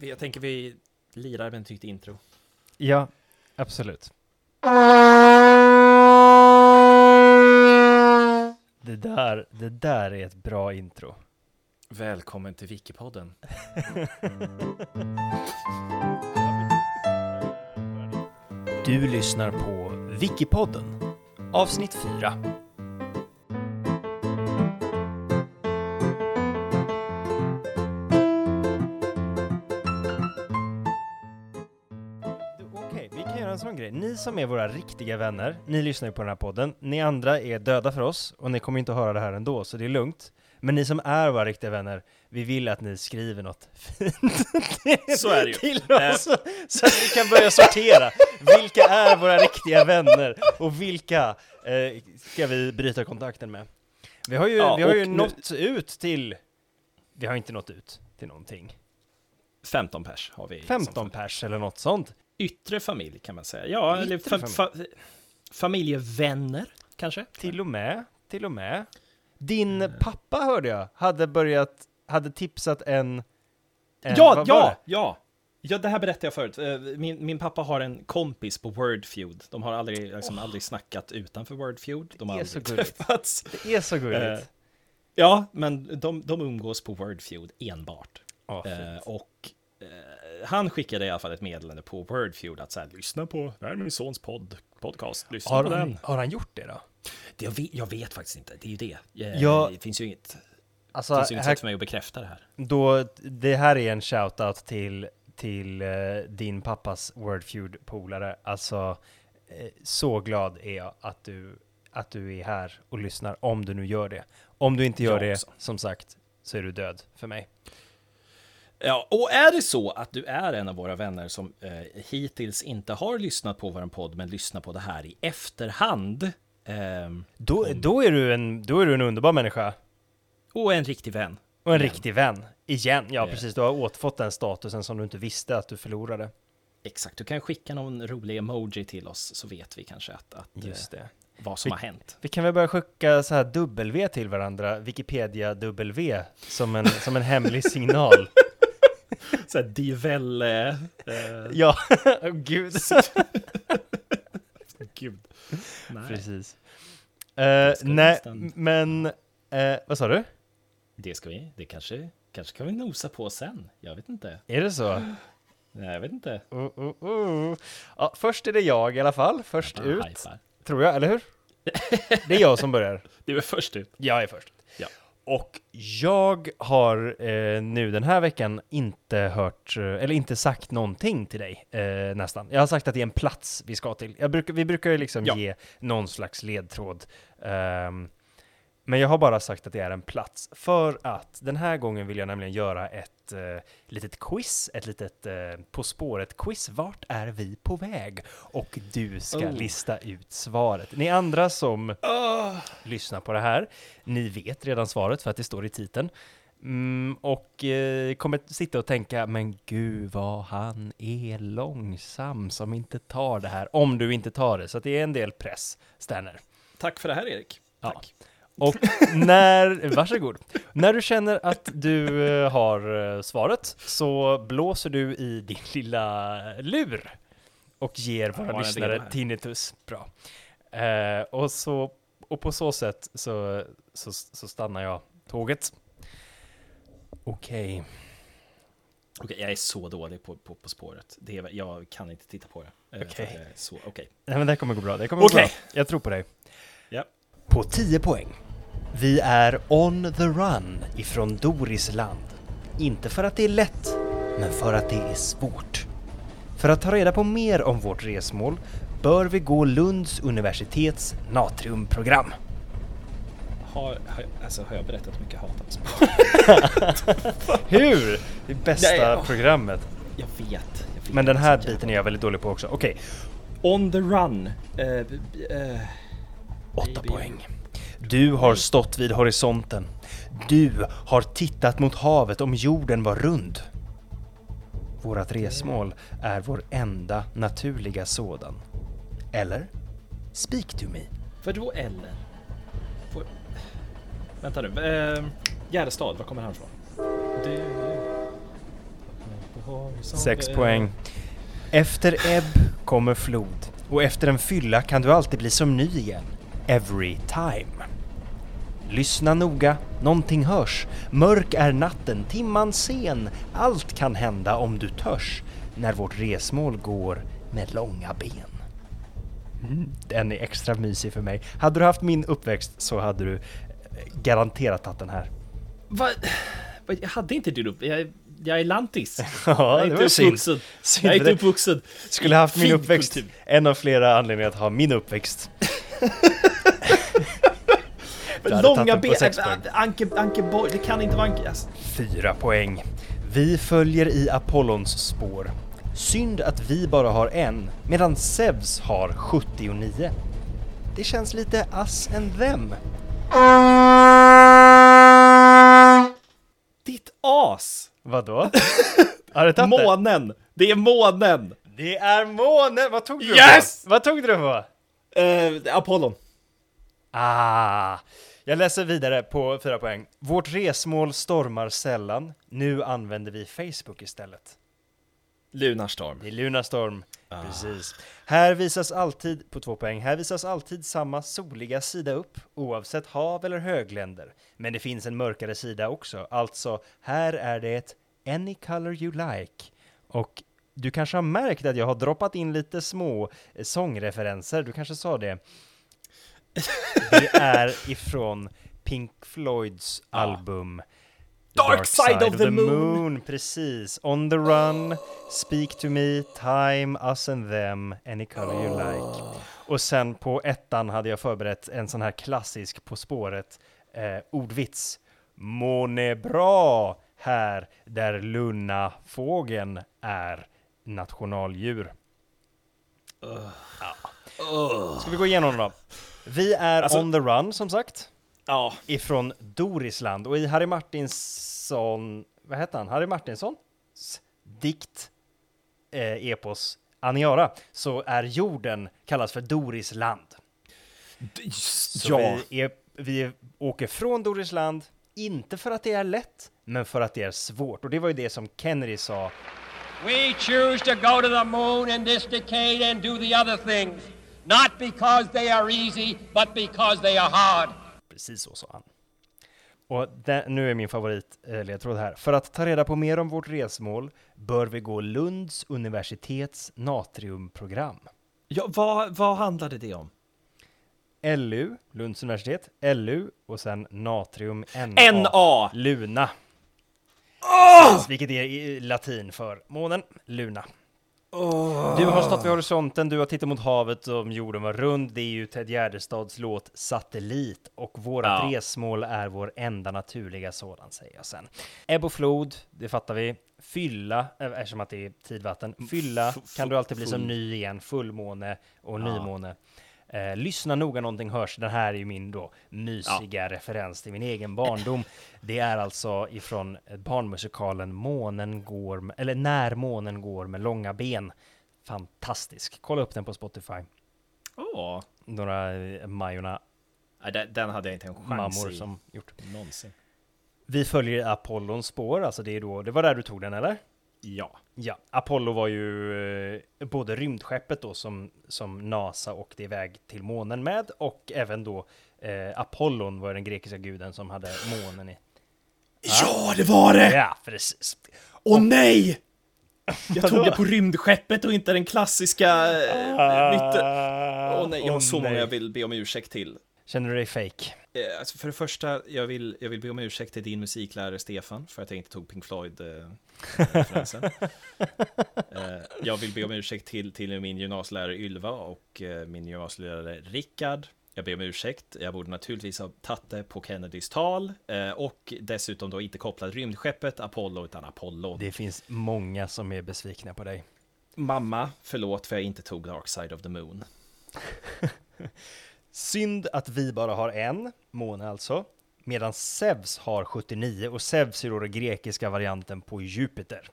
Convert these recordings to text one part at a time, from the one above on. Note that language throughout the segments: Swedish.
Jag tänker vi lirar med ett nytt intro. Ja, absolut. Det där, det där är ett bra intro. Välkommen till Wikipodden. Du lyssnar på Wikipodden, avsnitt 4. Som är våra riktiga vänner, ni lyssnar ju på den här podden. Ni andra är döda för oss och ni kommer inte att höra det här ändå, så det är lugnt. Men ni som är våra riktiga vänner, vi vill att ni skriver något fint till, Så är det ju. till oss, så att vi kan börja sortera. Vilka är våra riktiga vänner och vilka eh, ska vi bryta kontakten med? Vi har ju, Ja, vi har ju nu- nått ut till, vi har inte nått ut till någonting. 15 pers har vi. som 15 följer. pers eller något sånt. Yttre familj kan man säga. Ja, eller Yttre fa fa familjevänner kanske? Till och med, till och med. Din pappa hörde jag, hade börjat, hade tipsat en... en ja, ja, ja! Ja, det här berättade jag förut. Eh, Min, min pappa har en kompis på Wordfeud. De har aldrig, liksom, aldrig snackat utanför Wordfeud. De har Det är så aldrig träffats. Det är så gulligt. Eh, Ja, men de, de umgås på Wordfeud enbart. Fint. Eh, och han skickade i alla fall ett meddelande på Wordfeud att så här, lyssna på, det här är min sons podd, podcast, lyssna har, på den. han, har han gjort det då? Det, jag, vet, jag vet faktiskt inte, det är ju det. Eh, Ja, det finns ju inget, Alltså, finns ju inget här, sätt för mig att bekräfta det här. då, det här är en shoutout till, till eh, din pappas Wordfeud-polare. Alltså, eh, så glad är jag att du, att du är här och lyssnar, om du nu gör det. Om du inte gör Jag det, också. som sagt, så är du död för mig. Ja, och är det så att du är en av våra vänner som eh, hittills inte har lyssnat på vår podd, men lyssnar på det här i efterhand, ehm, Då, då, är du en, då är du en underbar människa. och en riktig vän, Och en Igen. riktig vän. Igen, ja Eh. precis. Du har återfått den statusen som du inte visste att du förlorade. exakt, du kan skicka någon rolig emoji till oss så vet vi kanske att, att eh, Just det. vad som Vi- har hänt. Vi kan väl börja skicka så här W till varandra, Wikipedia W, som en, som en hemlig signal. Så här, divelle... Eh, ja, oh, gud. Gud. Nej. Precis. Uh, nej, men eh, vad sa du? Det ska vi, det kanske, kanske kan vi nosa på sen. Jag vet inte. Är det så? Nej, jag vet inte. Uh, uh, uh. Ja, först är det jag i alla fall, först ut, hypar. tror jag, eller hur? Det är jag som börjar. Du är först ut. Jag är först. Ja. Och jag har eh, nu den här veckan inte hört, eh, eller inte sagt någonting till dig, eh, nästan. Jag har sagt att det är en plats vi ska till. Brukar, vi brukar ju liksom Ja. ge någon slags ledtråd. Ehm, men jag har bara sagt att det är en plats. För att den här gången vill jag nämligen göra ett eh, litet quiz, ett litet eh, På spåret-quiz. Vart är vi på väg? Och du ska Oh. lista ut svaret. Ni andra som Oh. lyssna på det här. Ni vet redan svaret för att det står i titeln. Mm, och eh, kommer sitta och tänka, men gud vad han är långsam som inte tar det här, om du inte tar det. Så det är en del press, Sterner. Tack för det här, Erik. Ja. Tack. Och när, varsågod, när du känner att du eh, har eh, svaret så blåser du i din lilla lur och ger våra lyssnare tinnitus. Bra. Eh, och, så, och på så sätt så, så, så stannar jag tåget. Okej. Okej, jag är så dålig på, på, på spåret. Det är, jag kan inte titta på det. eh, Okej. så- Okej. Nej men det här kommer gå bra, det kommer gå Okej. bra. Jag tror på dig. Ja. På 10 poäng. Vi är on the run ifrån Doris land. Inte för att det är lätt, men för att det är svårt. För att ta reda på mer om vårt resmål bör vi gå Lunds universitets natriumprogram. Har, har, alltså, har jag berättat hur mycket jag hatar spår? Hur? Det bästa Nej, åh. programmet. Jag vet. Jag vet Men den här biten är jag väldigt dålig på också. Okej, On the run. B- eh, Åtta Baby. poäng. Du har stått vid horisonten. Du har tittat mot havet om jorden var rund. Vårat resmål är vår enda naturliga sådan. Eller? Speak to me. vadå eller? Får... Vänta nu. Eh, Gärdestad, var kommer han ifrån? Du... Sex poäng. Efter ebb kommer flod och efter en fylla kan du alltid bli som ny igen. Every time. Lyssna noga, någonting hörs. Mörk är natten, timman sen. Allt kan hända om du törs när vårt resmål går med långa ben. Mm, den är extra mysig för mig. Hade du haft min uppväxt så hade du eh, garanterat tagit den här. Va? Jag hade inte din upp... Jag, jag är lantis. Ja, jag är det var synd. uppvuxen. Synd Jag är för inte uppvuxen. Skulle haft min uppväxt. En av flera anledningar att ha min uppväxt. Hade Långa ben. Anke, Anke Borg, det kan inte vara Anke. Alltså. Fyra poäng. Vi följer i Apollons spår. Synd att vi bara har en, medan Zeus har 79. Det känns lite us and them. Ditt as! Vadå? har du tagit? Månen! Det är månen! Det är månen! Vad tog du Yes! på? Vad tog du på? Eh, Apollon. Ah, jag läser vidare på fyra poäng. Vårt resmål stormar sällan. Nu använder vi Facebook istället. Lunarstorm. Det är Lunarstorm. Precis. Här visas alltid, på två poäng, här visas alltid samma soliga sida upp, oavsett hav eller högländer. Men det finns en mörkare sida också, alltså här är det ett any color you like. Och du kanske har märkt att jag har droppat in lite små eh, sångreferenser, du kanske sa det. Det är ifrån Pink Floyds album Dark Side of the Moon. Precis. On the run, speak to me, time, us and them, any color you like. Och sen på ettan hade jag förberett en sån här klassisk På spåret eh, ordvits. Måne bra här där lunna fågeln är nationaldjur. Ja. Ska vi gå igenom då? Vi är Alltså- on the run som sagt Ja. ifrån Dorisland och i Harry Martinsson, vad heter han? Harry Martinsons dikt eh, epos Aniara så är jorden kallas för Dorisland. Så Ja. vi, är, vi åker från Dorisland, inte för att det är lätt, men för att det är svårt. Och det var ju det som Kennedy sa. We choose to go to the moon in this decade and do the other things, not because they are easy, but because they are hard. Precis så sa han. Och den, nu är min favoritledtråd här. För att ta reda på mer om vårt resmål bör vi gå Lunds universitets natriumprogram. ja vad, vad handlade det om? LU, Lunds universitet, LU och sen natrium NA. NA! Luna. Precis, vilket är i latin för månen, Luna. Du har stått vid horisonten, du har tittat mot havet om jorden var rund. Det är ju Ted Gärdestads låt Satellit och vårat Ja. resmål är vår enda naturliga sådan, säger jag sen. Ebb och flod, det fattar vi. Fylla, eh, eftersom att det är tidvatten. Fylla F- kan du alltid bli som ny igen, fullmåne och Ja. Eh, lyssna noga, någonting hörs. Den här är ju min då mysiga referens till min egen barndom. Det är alltså ifrån barnmusikalen Månen går, eller När månen går med långa ben. Fantastisk. Kolla upp den på Spotify. Åh. Några eh, Majorna Nej, den hade jag inte en chans mammor i. som gjort. Någonsin. Vi följer Apollons spår, alltså det är då, det var där du tog den eller? Ja. Ja, Apollo var ju eh, både rymdskeppet då som, som NASA åkte iväg till månen med och även då eh, Apollon var den grekiska guden som hade månen i. Ja, det var det! Ja, precis. Åh nej! Jag tog det på rymdskeppet och inte den klassiska... mitt- Åh nej, jag har Åh, så många nej. jag vill be om ursäkt till. Känner du dig fake? Eh, Alltså för det första, jag vill, jag vill be om ursäkt till din musiklärare Stefan för att jag inte tog Pink Floyd-referensen. eh, jag vill be om ursäkt till, till min gymnasielärare Ylva och eh, min gymnasielärare Rickard. Jag ber om ursäkt, jag borde naturligtvis ha tagit det på Kennedys tal eh, och dessutom då inte kopplat rymdskeppet Apollo utan Apollo. Det finns många som är besvikna på dig. Mamma, förlåt för jag inte tog Dark Side of the Moon. Synd att vi bara har en, måne alltså, medan Zeus har 79 och Zeus är då den grekiska varianten på Jupiter.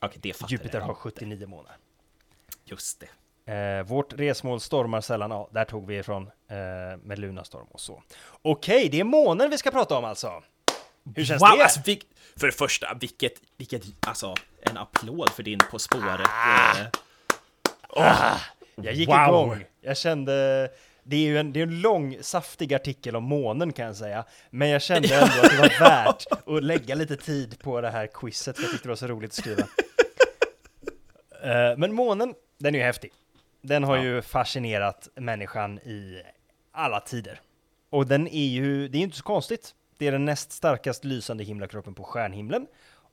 Okej, det fattar Jupiter jag. har 79 månader. Just det. Eh, vårt resmål stormar sällan, ja, där tog vi ifrån eh, med Lunarstorm och så. Okej, det är månen vi ska prata om alltså. Hur känns wow, det? Alltså, vilk, för det första, vilket, vilket, alltså, en applåd för din På spåret. Ah. eh, Jag gick Wow. igång. Jag kände... Det är ju en, det är en lång, saftig artikel om månen kan jag säga. Men jag kände ändå att det var värt att lägga lite tid på det här quizet, för jag tyckte det var så roligt att skriva. Eh, Men månen, den är ju häftig. Den har Ja. ju fascinerat människan i alla tider. Och den är ju, det är ju inte så konstigt. Det är den näst starkast lysande himlakroppen på stjärnhimlen.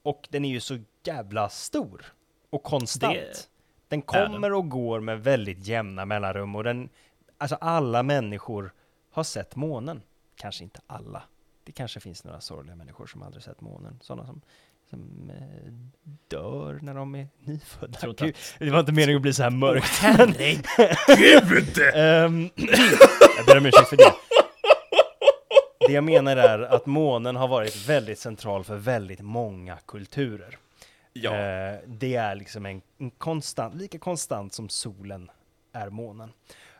Och den är ju så jävla stor och konstant. Det Den kommer och går med väldigt jämna mellanrum och den, alltså alla människor har sett månen. Kanske inte alla. Det kanske finns några sorgliga människor som aldrig sett månen. Sådana som, som eh, dör när de är nyfödda. Inte Gud, det var inte meningen att bli så här mörkt. Herregud! Ehm, jag ber om ursäkt för det. Det jag menar är att månen har varit väldigt central för väldigt många kulturer. Ja, Eh, det är liksom en, en konstant, lika konstant som solen är månen.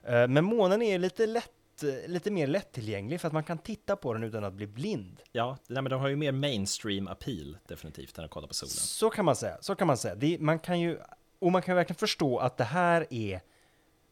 Eh, men månen är lite lätt, eh, lite mer lättillgänglig för att man kan titta på den utan att bli blind. ja nej, men de har ju mer mainstream appeal definitivt när de kollar på solen. Så kan man säga. Så kan man säga. Det, man kan ju, och man kan verkligen förstå att det här är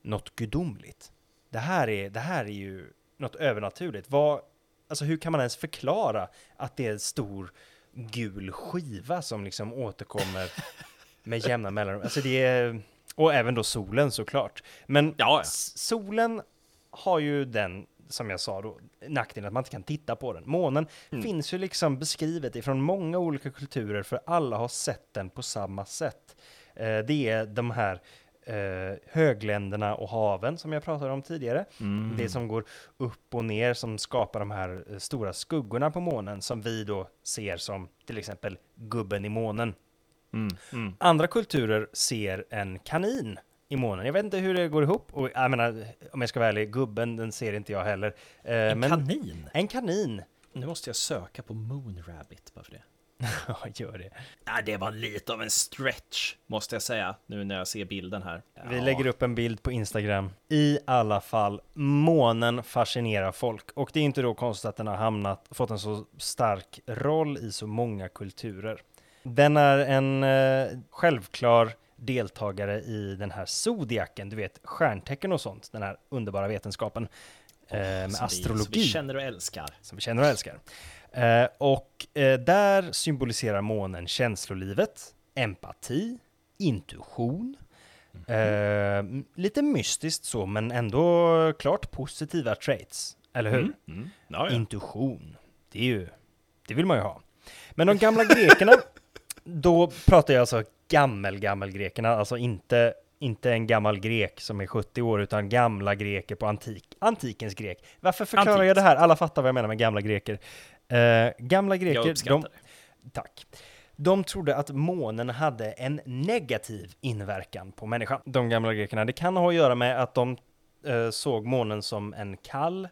något gudomligt. Det här är, det här är ju något övernaturligt. Vad, alltså hur kan man ens förklara att det är en stor gul skiva som liksom återkommer med jämna mellanrum? Alltså det är, och även då solen såklart. Men Ja, ja. solen har ju den, som jag sa då, nackdelen att man inte kan titta på den. Månen Mm. finns ju liksom beskrivet ifrån många olika kulturer för alla har sett den på samma sätt. Eh, det är de här eh, högländerna och haven som jag pratade om tidigare. Mm. Det som går upp och ner som skapar de här eh, stora skuggorna på månen som vi då ser som till exempel gubben i månen. Mm. Mm. Andra kulturer ser en kanin i månen. Jag vet inte hur det går ihop. Och jag menar, om jag ska vara ärlig, gubben den ser inte jag heller. Eh, En men kanin? en kanin. Nu måste jag söka på Moon Rabbit bara för det. Ja, gör det. Ja, det var lite av en stretch, måste jag säga, nu när jag ser bilden här. Vi Ja. lägger upp en bild på Instagram. I alla fall, månen fascinerar folk. Och det är inte då konstigt att den har hamnat, fått en så stark roll i så många kulturer. Den är en eh, självklar deltagare i den här zodiaken, du vet stjärntecken och sånt, den här underbara vetenskapen eh, med Som astrologi Vi, som vi känner och älskar. som vi känner och älskar. Eh, och eh, där symboliserar månen känslolivet, empati, intuition, eh, m- lite mystiskt så, men ändå klart positiva traits, eller hur? Mm. Mm. Ja, ja. Intuition, det är ju, det vill man ju ha. Men de gamla grekerna, då pratar jag alltså gammel, gammel grekerna, alltså inte inte en gammal grek som är 70 år, utan gamla greker på antik, antikens grek. Varför förklarar Antikt. jag det här? Alla fattar vad jag menar med gamla greker. Eh, gamla Jag greker, uppskattar de, det. tack. De trodde att månen hade en negativ inverkan på människan. De gamla grekerna. Det kan ha att göra med att de eh, såg månen som en kall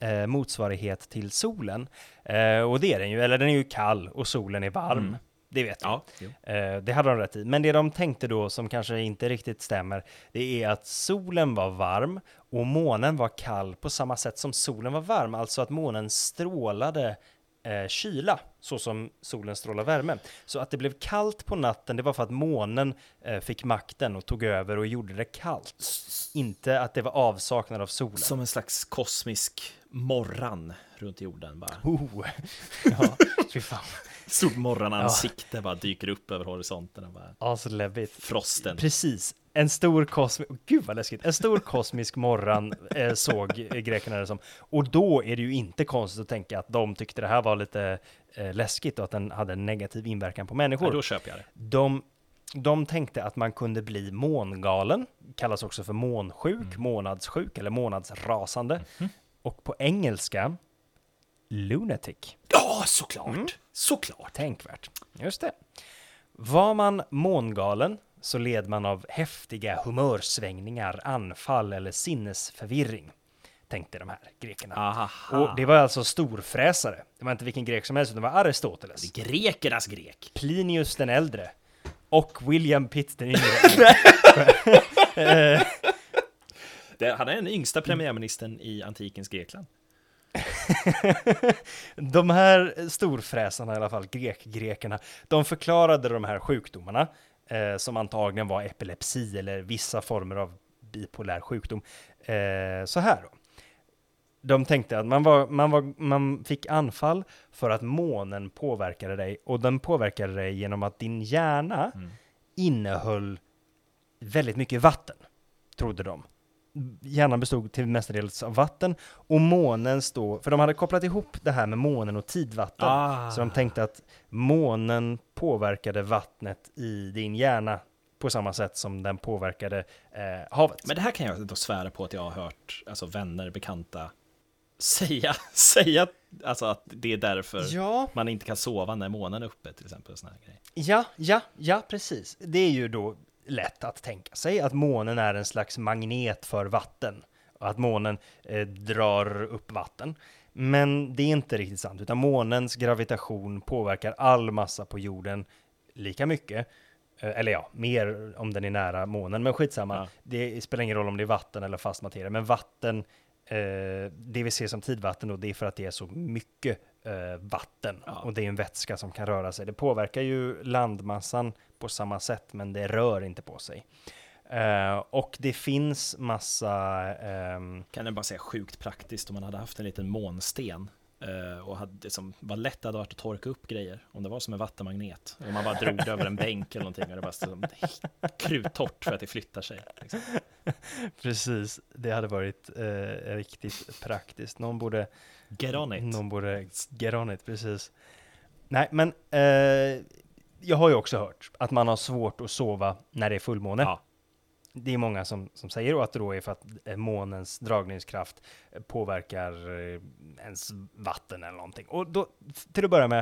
eh, motsvarighet till solen. Eh, och det är den ju, eller den är ju kall och solen är varm. Mm. Det vet jag. Ja. Eh, det hade de rätt i. Men det de tänkte då, som kanske inte riktigt stämmer, det är att solen var varm och månen var kall på samma sätt som solen var varm. Alltså att månen strålade eh, kyla, så som solen strålar värme. Så att det blev kallt på natten, det var för att månen eh, fick makten och tog över och gjorde det kallt. Inte att det var avsaknad av solen. Som en slags kosmisk morran runt jorden bara. Oh. Ja, fy fan. Stort morgonansikte bara dyker upp över horisonten och bara Ja, så läbbigt. frosten. Precis. En stor kosmisk... Gud vad läskigt. En stor kosmisk morgon eh, såg grekerna det som. Och då är det ju inte konstigt att tänka att de tyckte det här var lite eh, läskigt och att den hade en negativ inverkan på Ja, människor. då köper jag det. De, de tänkte att man kunde bli mångalen, kallas också för månsjuk, månadssjuk eller månadsrasande. Och på engelska, lunatic. Ja, såklart! Såklart! Tänkvärt. Just det. Var man mångalen så led man av häftiga humörsvängningar, anfall eller sinnesförvirring, tänkte de här grekerna. Aha. Och det var alltså storfräsare. Det var inte vilken grek som helst, utan det var Aristoteles, Grekernas grek. Plinius den äldre och William Pitt den yngre. Det, han är den yngsta premiärministern i antikens Grekland. de här storfräsarna i alla fall, grek-grekerna, de förklarade de här sjukdomarna eh, som antagligen var epilepsi eller vissa former av bipolär sjukdom eh, så här då. De tänkte att man, var, man, var, man fick anfall för att månen påverkade dig och den påverkade dig genom att din hjärna Mm. innehöll väldigt mycket vatten, trodde de. Hjärnan bestod till mestadels av vatten och månens då, för de hade kopplat ihop det här med månen och tidvatten. Ah. Så de tänkte att månen påverkade vattnet i din hjärna på samma sätt som den påverkade eh, havet. Men det här kan jag då svära på att jag har hört alltså vänner, bekanta säga, säga alltså att det är därför ja, man inte kan sova när månen är uppe till exempel. Såna här grejer. ja, ja, ja, precis. Det är ju då lätt att tänka sig att månen är en slags magnet för vatten och att månen eh, drar upp vatten. Men det är inte riktigt sant, utan månens gravitation påverkar all massa på jorden lika mycket. Eh, Eller ja, mer om den är nära månen, men skitsamma. Ja. Det spelar ingen roll om det är vatten eller fast materia, men vatten, eh, det vi ser som tidvatten då, det är för att det är så mycket eh, vatten Ja. och det är en vätska som kan röra sig. Det påverkar ju landmassan på samma sätt, men det rör inte på sig. Eh, och det finns massa ehm, Kan jag bara säga sjukt praktiskt om man hade haft en liten månsten eh, och hade som var lätt det hade varit att torka upp grejer om det var som en vattenmagnet om man bara drog det över en bänk eller någonting och det bara som kruttorrt för att det flyttar sig. Liksom. Precis, det hade varit eh, riktigt praktiskt. Någon borde, Get on it. någon borde get on it, precis. Nej, men jag har ju också hört att man har svårt att sova när det är fullmåne. Ja, Det är många som, som säger och att det då är för att eh, månens dragningskraft eh, påverkar eh, ens vatten eller någonting. Och då, till att börja med,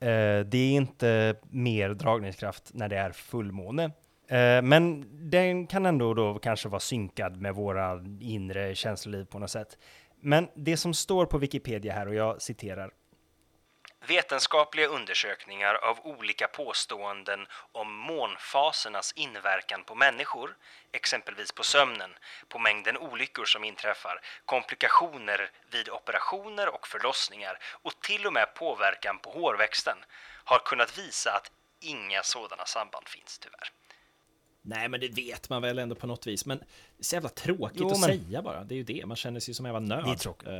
eh, det är inte mer dragningskraft när det är fullmåne. Eh, men den kan ändå då kanske vara synkad med våra inre känsloliv på något sätt. Men det som står på Wikipedia här, och jag citerar. Vetenskapliga undersökningar av olika påståenden om månfasernas inverkan på människor, exempelvis på sömnen, på mängden olyckor som inträffar, komplikationer vid operationer och förlossningar och till och med påverkan på hårväxten, har kunnat visa att inga sådana samband finns tyvärr nej men det vet man väl ändå på något vis. Men det är så jävla tråkigt Jo, att men- säga bara. Det är ju det, man känner sig som en jävla nörd. Det är tråkigt. Eh,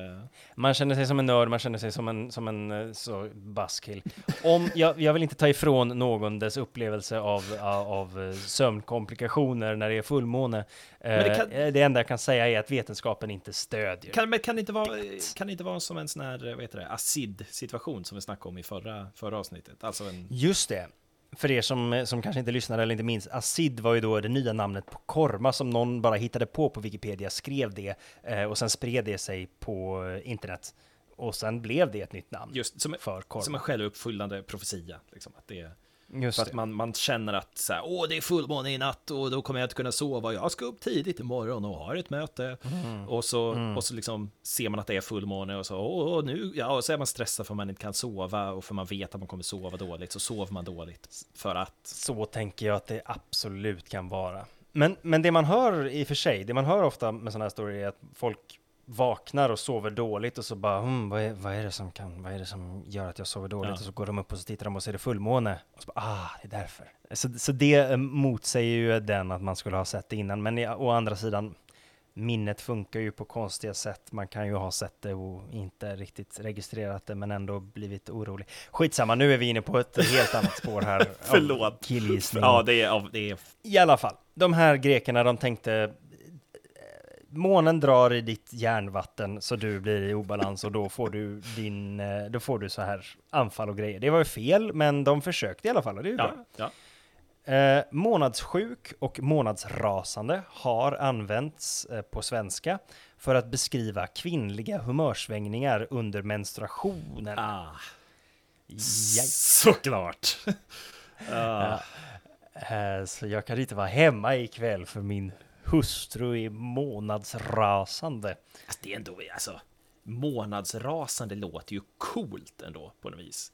Man känner sig som en nörd, man känner sig som en, som en eh, så buskill. Om, jag, jag vill inte ta ifrån någon dess upplevelse av, av, av eh, sömnkomplikationer när det är fullmåne. Eh, det kan- eh, det enda jag kan säga är att vetenskapen inte stödjer. Kan, men kan, det inte vara, kan det inte vara som en sån här, vad heter det, acid-situation som vi snackade om i förra, förra avsnittet? Alltså en... Just det. För er som, som kanske inte lyssnar eller inte minns, acid var ju då det nya namnet på korma som någon bara hittade på på Wikipedia, skrev det eh, och sen spred det sig på eh, internet. Och sen blev det ett nytt namn Just som, för korma. som en självuppfyllande profetia. Liksom, att det, Just för att det. man, man känner att så här, åh, det är fullmåne i natt och då kommer jag inte kunna sova. Jag ska upp tidigt imorgon och har ett möte. Mm. Och så, och så liksom ser man att det är fullmåne och så, åh, nu, ja, och så är man stressad för att man inte kan sova och för man vet att man kommer sova dåligt, så sover man dåligt för att. Så tänker jag att det absolut kan vara. Men, men det man hör i och för sig, det man hör ofta med sådana här stories är att folk vaknar och sover dåligt och så bara, hmm, vad, är, vad är det som kan, vad är det som gör att jag sover dåligt? Ja. Och så går de upp och så tittar de och ser det fullmåne. Och så bara, ah, det är därför. Så, så det eh, motsäger ju den att man skulle ha sett det innan. Men i- å andra sidan, minnet funkar ju på konstiga sätt. Man kan ju ha sett det och inte riktigt registrerat det, men ändå blivit orolig. Skitsamma, nu är vi inne på ett helt annat spår här. Förlåt. Killgissning. Ja, det är, av- det är I alla fall, de här grekerna, de tänkte månen drar i ditt järnvatten så du blir i obalans och då får du din, eh, då får du så här anfall och grejer. Det var ju fel, men de försökte i alla fall och det är ju ja, bra. ja. Eh, månadssjuk och månadsrasande har använts eh, på svenska för att beskriva kvinnliga humörsvängningar under menstruationen. Ah, såklart. Ah. Eh, Så jag kan inte vara hemma ikväll för min hustru är månadsrasande. Alltså, det är ändå, alltså, månadsrasande låter ju coolt ändå på något vis.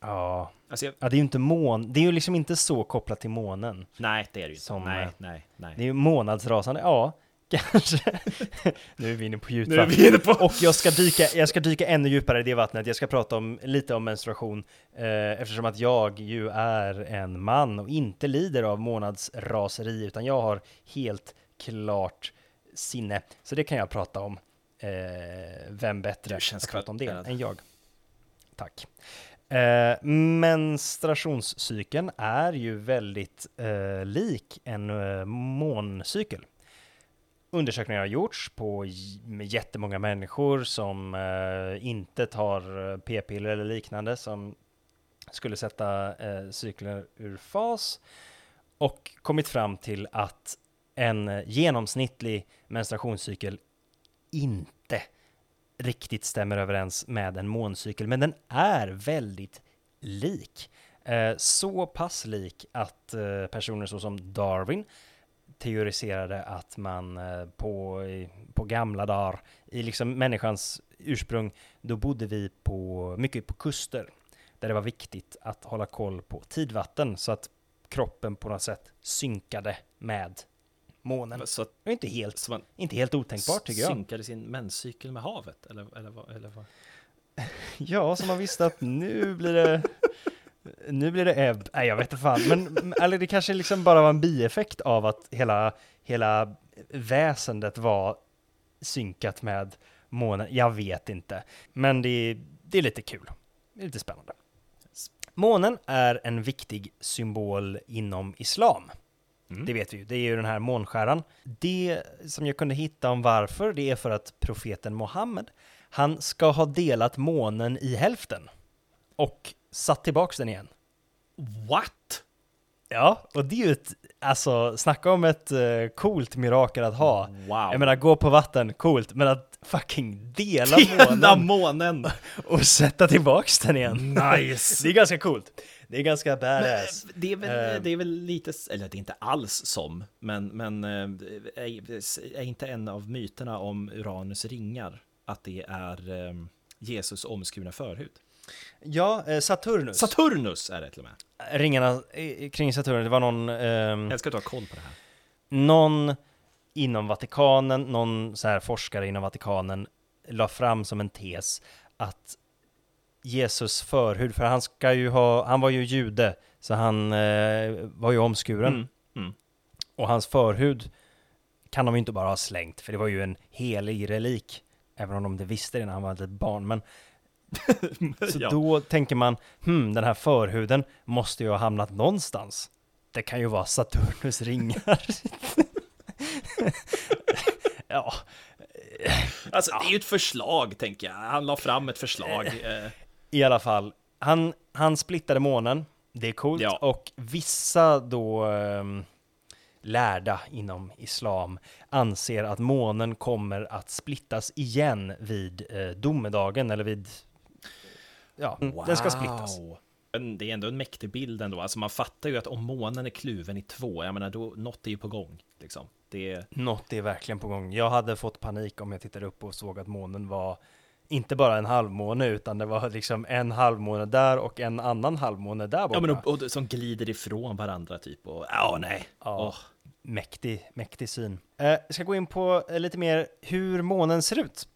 Ja, Alltså, jag, ja det är ju inte mån, det är ju liksom inte så kopplat till månen. nej, det är det ju inte. Som, nej, nej, nej. Det är ju månadsrasande, ja. Kanske. nu är vi inne på djupt Nu är vatten. vi inne på... Och jag ska, dyka, jag ska dyka ännu djupare i det vattnet. Jag ska prata om, lite om menstruation eh, eftersom att jag ju är en man och inte lider av månadsraseri utan jag har helt klart sinne. Så det kan jag prata om. Eh, vem bättre Du känns att prata om det än jag? Tack. Eh, menstruationscykeln är ju väldigt eh, lik en eh, måncykel. Undersökningar har gjorts på jättemånga människor som eh, inte tar eh, p-piller eller liknande som skulle sätta eh, cykler ur fas och kommit fram till att en genomsnittlig menstruationscykel inte riktigt stämmer överens med en måncykel, men den är väldigt lik. Eh, så pass lik att eh, personer såsom Darwin teoriserade att man eh, på, på gamla dagar, i liksom människans ursprung, då bodde vi på, mycket på kuster, där det var viktigt att hålla koll på tidvatten, så att kroppen på något sätt synkade med månen. Så att inte helt, man inte helt otänkbart tycker jag. synkade sin menscykel med havet? Eller, eller, vad- eller vad? Ja, så man visste att nu blir det... Nu blir det ebb. Nej, jag vet inte fan. Men eller det kanske liksom bara var en bieffekt av att hela, hela väsendet var synkat med månen. Jag vet inte. Men det, det är lite kul. Det är lite spännande. Månen är en viktig symbol inom islam. Mm. Det vet vi ju. Det är ju den här månskäran. Det som jag kunde hitta om varför, det är för att profeten Mohammed, han ska ha delat månen i hälften och satt tillbaks den igen. What? Ja, och det är ju ett, alltså snacka om ett eh, coolt mirakel att ha. Wow. Jag menar, gå på vatten, coolt, men att fucking dela Dela månen månen! och sätta tillbaks den igen. Nice! Det är ganska coolt. Det är ganska badass. Men, det, är väl, Eh. det är väl lite, eller det är inte alls som, men, men eh, är, är inte en av myterna om Uranus ringar att det är eh, Jesus omskurna förhud? Ja, eh, Saturnus. Saturnus är det till och med. Ringarna eh, kring Saturnus, det var någon... ehm, Jag du har koll på det här. någon inom Vatikanen, någon så här forskare inom Vatikanen la fram som en tes att Jesus förhud, för han ska ju ha, han var ju jude, så han eh, var ju omskuren. Mm. Mm. Och hans förhud kan de ju inte bara ha slängt, för det var ju en helig relik. Även om de inte visste det när han var ett litet barn. Men så Ja. då tänker man, hmm, den här förhuden måste ju ha hamnat någonstans. Det kan ju vara Saturnus ringar. ja, Alltså, det är ju ett förslag, tänker jag. Han la fram ett förslag. eh, i alla fall. Han, han splittade månen, det är coolt. Ja. Och vissa då ehm, lärda inom islam anser att månen kommer att splittas igen vid eh, domedagen, eller vid... Ja, den ska splittas. Wow. Det är ändå en mäktig bild ändå. Alltså man fattar ju att om månen är kluven i två, jag menar då, något är ju på gång. Liksom. Det är... Något är verkligen på gång. Jag hade fått panik om jag tittade upp och såg att månen var inte bara en halvmåne, utan det var liksom en halvmåne där och en annan halvmåne där borta. Ja, men och, och, som glider ifrån varandra typ. Och, ja, nej. Ja. Åh. Mäktig, mäktig syn. Eh, jag ska gå in på eh, lite mer hur månen ser ut.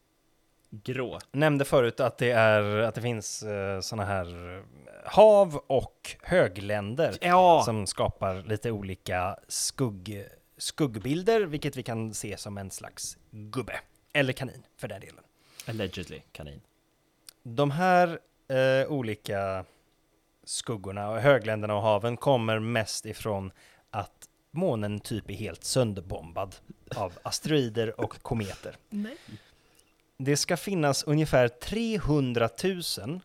Grå. Nämnde förut att det, är, att det finns eh, sådana här hav och högländer Ja, som skapar lite olika skugg, skuggbilder, vilket vi kan se som en slags gubbe. Eller kanin, för den delen. allegedly kanin. De här eh, olika skuggorna och högländerna och haven kommer mest ifrån att månen typ är helt sönderbombad av asteroider och kometer. Nej. Det ska finnas ungefär 300 000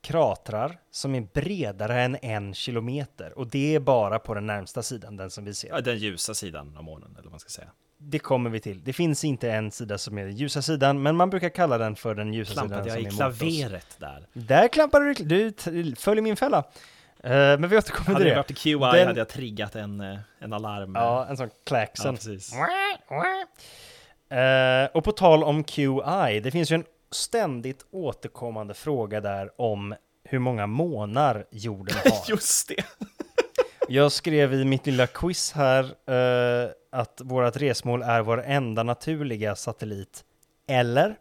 kratrar som är bredare än en kilometer och det är bara på den närmsta sidan, den som vi ser. Ja, den ljusa sidan av månen, eller vad man ska säga. Det kommer vi till. Det finns inte en sida som är den ljusa sidan, men man brukar kalla den för den ljusa Klampade sidan jag som i är klaveret där. Där klampade du, du följer min fälla. Eh, men vi återkommer Hade till det det. varit QI Den- hade jag triggat en, eh, en alarm. Ja, en sån ja klaxon. precis. Eh, och på tal om QI, det finns ju en ständigt återkommande fråga där om hur många månar jorden har. Just det. Jag skrev i mitt lilla quiz här eh, att vårt resmål är vår enda naturliga satellit. Eller?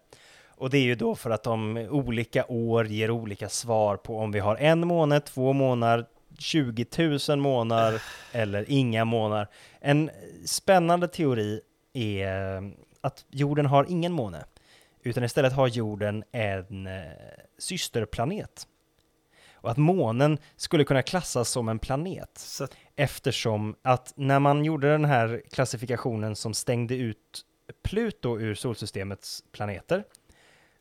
Och det är ju då för att de olika år ger olika svar på om vi har en månad, två månader, 20 000 månader eller inga månader. En spännande teori är att jorden har ingen måne, utan istället har jorden en eh, systerplanet. Och att månen skulle kunna klassas som en planet Så eftersom att när man gjorde den här klassifikationen som stängde ut Pluto ur solsystemets planeter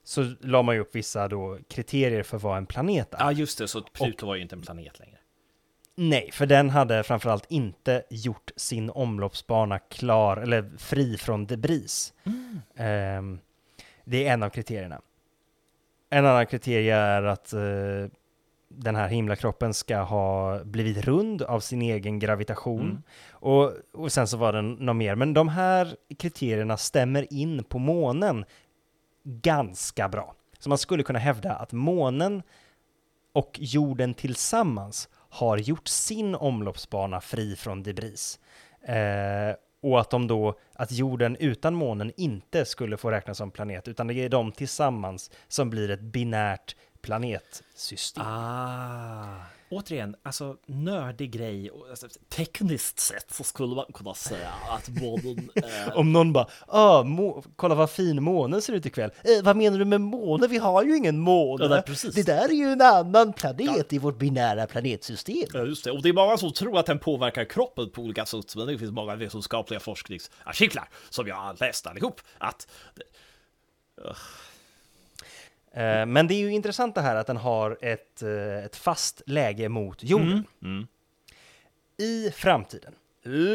så la man ju upp vissa då kriterier för vad en planet är. ja, just det, så Pluto var ju inte en planet längre. Nej, för den hade framförallt inte gjort sin omloppsbana klar eller fri från debris. Ehm, det är en av kriterierna. En annan kriterie är att eh, den här himlakroppen ska ha blivit rund av sin egen gravitation. Mm. Och, och sen så var det något mer. Men de här kriterierna stämmer in på månen ganska bra. Så man skulle kunna hävda att månen och jorden tillsammans har gjort sin omloppsbana fri från debris. Eh, och att de då, att jorden utan månen inte skulle få räknas som planet, utan det är de tillsammans som blir ett binärt planetsystem. Ah. Återigen, alltså nördig grej. Alltså, tekniskt sett så skulle man kunna säga att månen är... Om någon bara, ah, kolla vad fin månen ser ut ikväll. Eh, vad menar du med måne? Vi har ju ingen måne. Ja, nej, precis. Det där är ju en annan planet i vårt binära planetsystem. Ja, just det. Och det är många som tror att den påverkar kroppen på olika sätt, men det finns många vetenskapliga forskningsartiklar som jag har läst allihop. Att Eh, men det är ju intressant det här att den har ett, eh, ett fast läge mot jorden. Mm. I framtiden,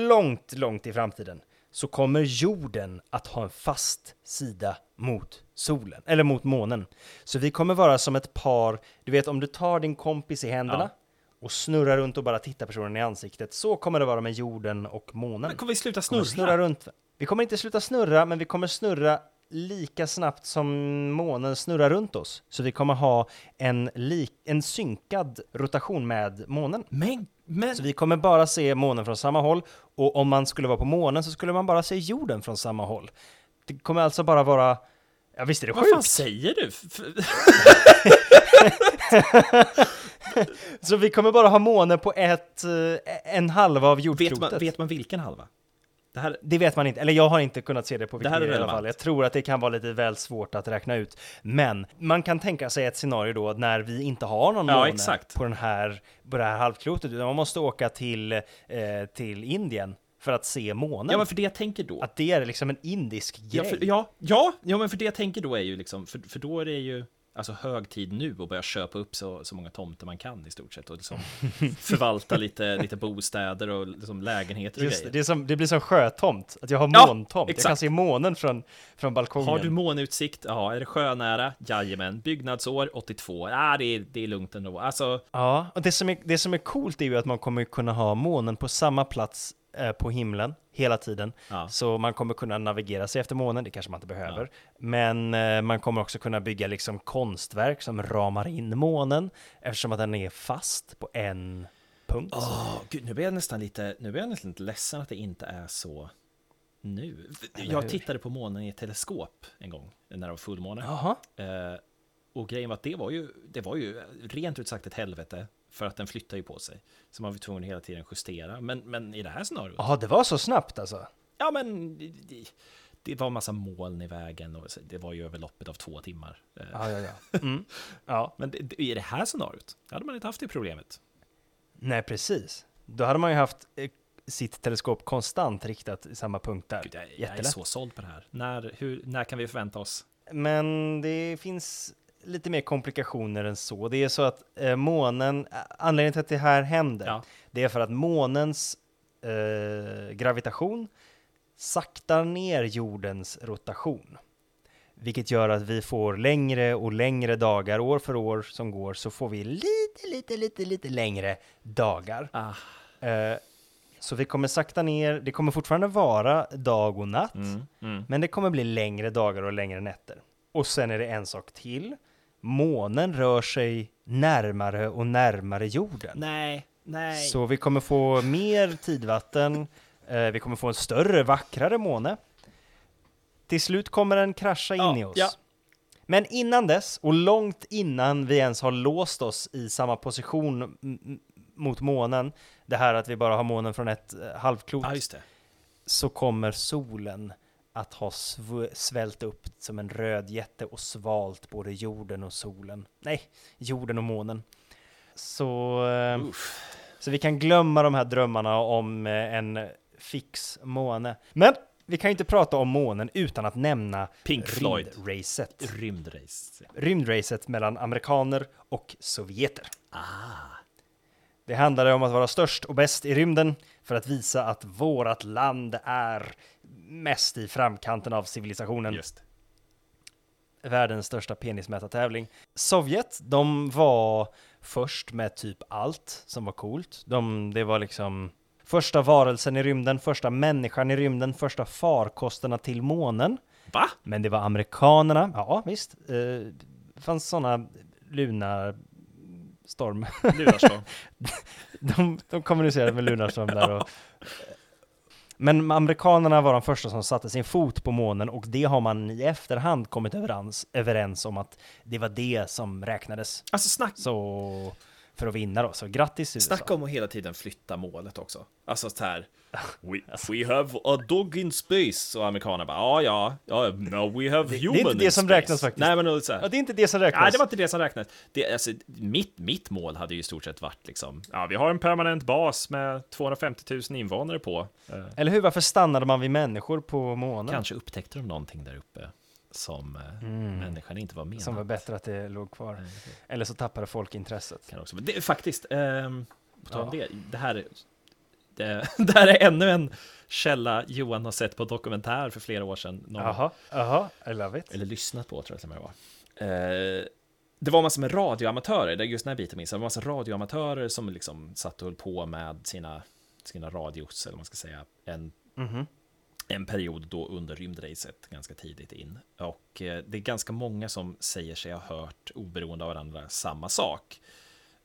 långt, långt i framtiden, så kommer jorden att ha en fast sida mot solen, eller mot månen. Så vi kommer vara som ett par, du vet om du tar din kompis i händerna och snurrar runt och bara tittar personen i ansiktet, så kommer det vara med jorden och månen. Men kommer vi sluta snurra? snurra runt. Vi kommer inte sluta snurra, men vi kommer snurra lika snabbt som månen snurrar runt oss. Så vi kommer ha en, lik, en synkad rotation med månen. Men, men... Så vi kommer bara se månen från samma håll och om man skulle vara på månen så skulle man bara se jorden från samma håll. Det kommer alltså bara vara... Ja visst är det Vad fan sjukt? säger du? Så vi kommer bara ha måne på ett, eh, en halva av Vet jordklotet. man, vet man vilken halva? Det här, Det vet man inte, eller jag har inte kunnat se det på Det här är Wikipedia i alla fall. Jag tror att det kan vara lite väl svårt att räkna ut. Men man kan tänka sig ett scenario då när vi inte har någon Ja, måne på, den här, på det här halvklotet, utan man måste åka till, eh, till Indien för att se månen. ja, men för det jag tänker då. Att det är liksom en indisk Ja, grej. för, ja, ja, ja, men för det jag tänker då är ju liksom, för, för då är det ju alltså hög tid nu att börja köpa upp så, så många tomter man kan i stort sett och liksom förvalta lite, lite bostäder och liksom lägenheter och Just det, grejer. det, som, det blir som sjötomt, att jag har Ja, måntomt. Jag kan se månen från, från balkongen. Har du månutsikt? Ja, är det sjönära? Jajamän. Byggnadsår 82? Ja, det är, det är lugnt ändå. Alltså, Ja, och det som, är, det som är coolt är ju att man kommer kunna ha månen på samma plats på himlen hela tiden. Ja. Så man kommer kunna navigera sig efter månen, det kanske man inte behöver. Men eh, man kommer också kunna bygga liksom konstverk som ramar in månen eftersom att den är fast på en punkt. åh, gud, nu blir jag nästan lite, nu blir jag nästan lite ledsen att det inte är så nu. Jag hur? tittade på månen i ett teleskop en gång när det var fullmåne. Eh, och grejen var att det var ju, det var ju rent ut sagt ett helvete. För att den flyttar ju på sig. Så man var tvungen hela tiden justera. Men, men i det här scenariot, Jaha, det var så snabbt alltså? ja men det, det- var en massa moln i vägen och det var ju över loppet av två timmar. Eh, Ja, ja, ja. Mm. ja. Men det, det, i det här scenariot, hade man inte haft det problemet. Nej, precis. Då hade man ju haft eh, sitt teleskop konstant riktat i samma punkt där. Gud, jag, jag är så såld på det här. När, hur, när kan vi förvänta oss? Men det finns lite mer komplikationer än så. Det är så att eh, månen, eh, anledningen till att det här händer, Ja. det är för att månens eh, gravitation saktar ner jordens rotation. Vilket gör att vi får längre och längre dagar, år för år som går, så får vi lite, lite, lite, lite längre dagar. Ah, Eh, så vi kommer sakta ner, det kommer fortfarande vara dag och natt, mm, mm. men det kommer bli längre dagar och längre nätter. Och sen är det en sak till. Månen rör sig närmare och närmare jorden. Nej, Nej. Så vi kommer få mer tidvatten, eh, vi kommer få en större, vackrare måne. Till slut kommer den krascha in Ja, i oss. ja. Men innan dess, och långt innan vi ens har låst oss i samma position mot månen, det här att vi bara har månen från ett eh, halvklot, Ja, så kommer solen att ha sv- svällt upp som en röd jätte och svalt både jorden och solen. Nej, jorden och månen. Så, eh, Uff. så vi kan glömma de här drömmarna om eh, en fix måne. Men vi kan ju inte prata om månen utan att nämna Pink Floyd. rymdracet. Rymdrace. Rymdracet mellan amerikaner och sovjeter. Ah. Det handlade om att vara störst och bäst i rymden för att visa att vårat land är mest i framkanten av civilisationen. Just. Världens största penismätartävling. Sovjet, de var först med typ allt som var coolt. De, det var liksom första varelsen i rymden, första människan i rymden, första farkosterna till månen. Va? Men det var amerikanerna, ja visst, eh, fanns sådana lunarstorm. Lunarstorm. De, de kommunicerade med Lunarstorm där och... Men amerikanerna var de första som satte sin fot på månen och det har man i efterhand kommit överens, överens om att det var det som räknades. Alltså snack, Så för att vinna då, så grattis USA. snacka om att hela tiden flytta målet också. Alltså så här. We, we have a dog in space. Och amerikanerna bara, ja, ja, ja, no, we have Det- det är human inte det in som space. räknas faktiskt. Nej, men då så här. Ja, det är inte det som räknas. Nej, det var inte det som räknades. Det, alltså, mitt, mitt mål hade ju i stort sett varit liksom, ja, vi har en permanent bas med 250 000 invånare på. Eh, Eller hur, varför stannade man vid människor på månen? kanske upptäckte de någonting där uppe som eh, människan inte var menad. Som var bättre att det låg kvar. Det Eller så tappade folk intresset. Kan också. Det faktiskt, ehm, på tal om Ja. det, det här, är- det, det här är ännu en källa Johan har sett på dokumentär för flera år sedan. Någon, Jaha, jaha, I love it. Eller lyssnat på tror jag till och med det var. Eh, det var massor med radioamatörer, det är just den här biten minns jag. Det var massor radioamatörer som liksom satt och höll på med sina, sina radios, eller vad man ska säga, en, Mhm. En period då under rymdracet, ganska tidigt in. Och eh, det är ganska många som säger sig ha hört, oberoende av varandra, samma sak.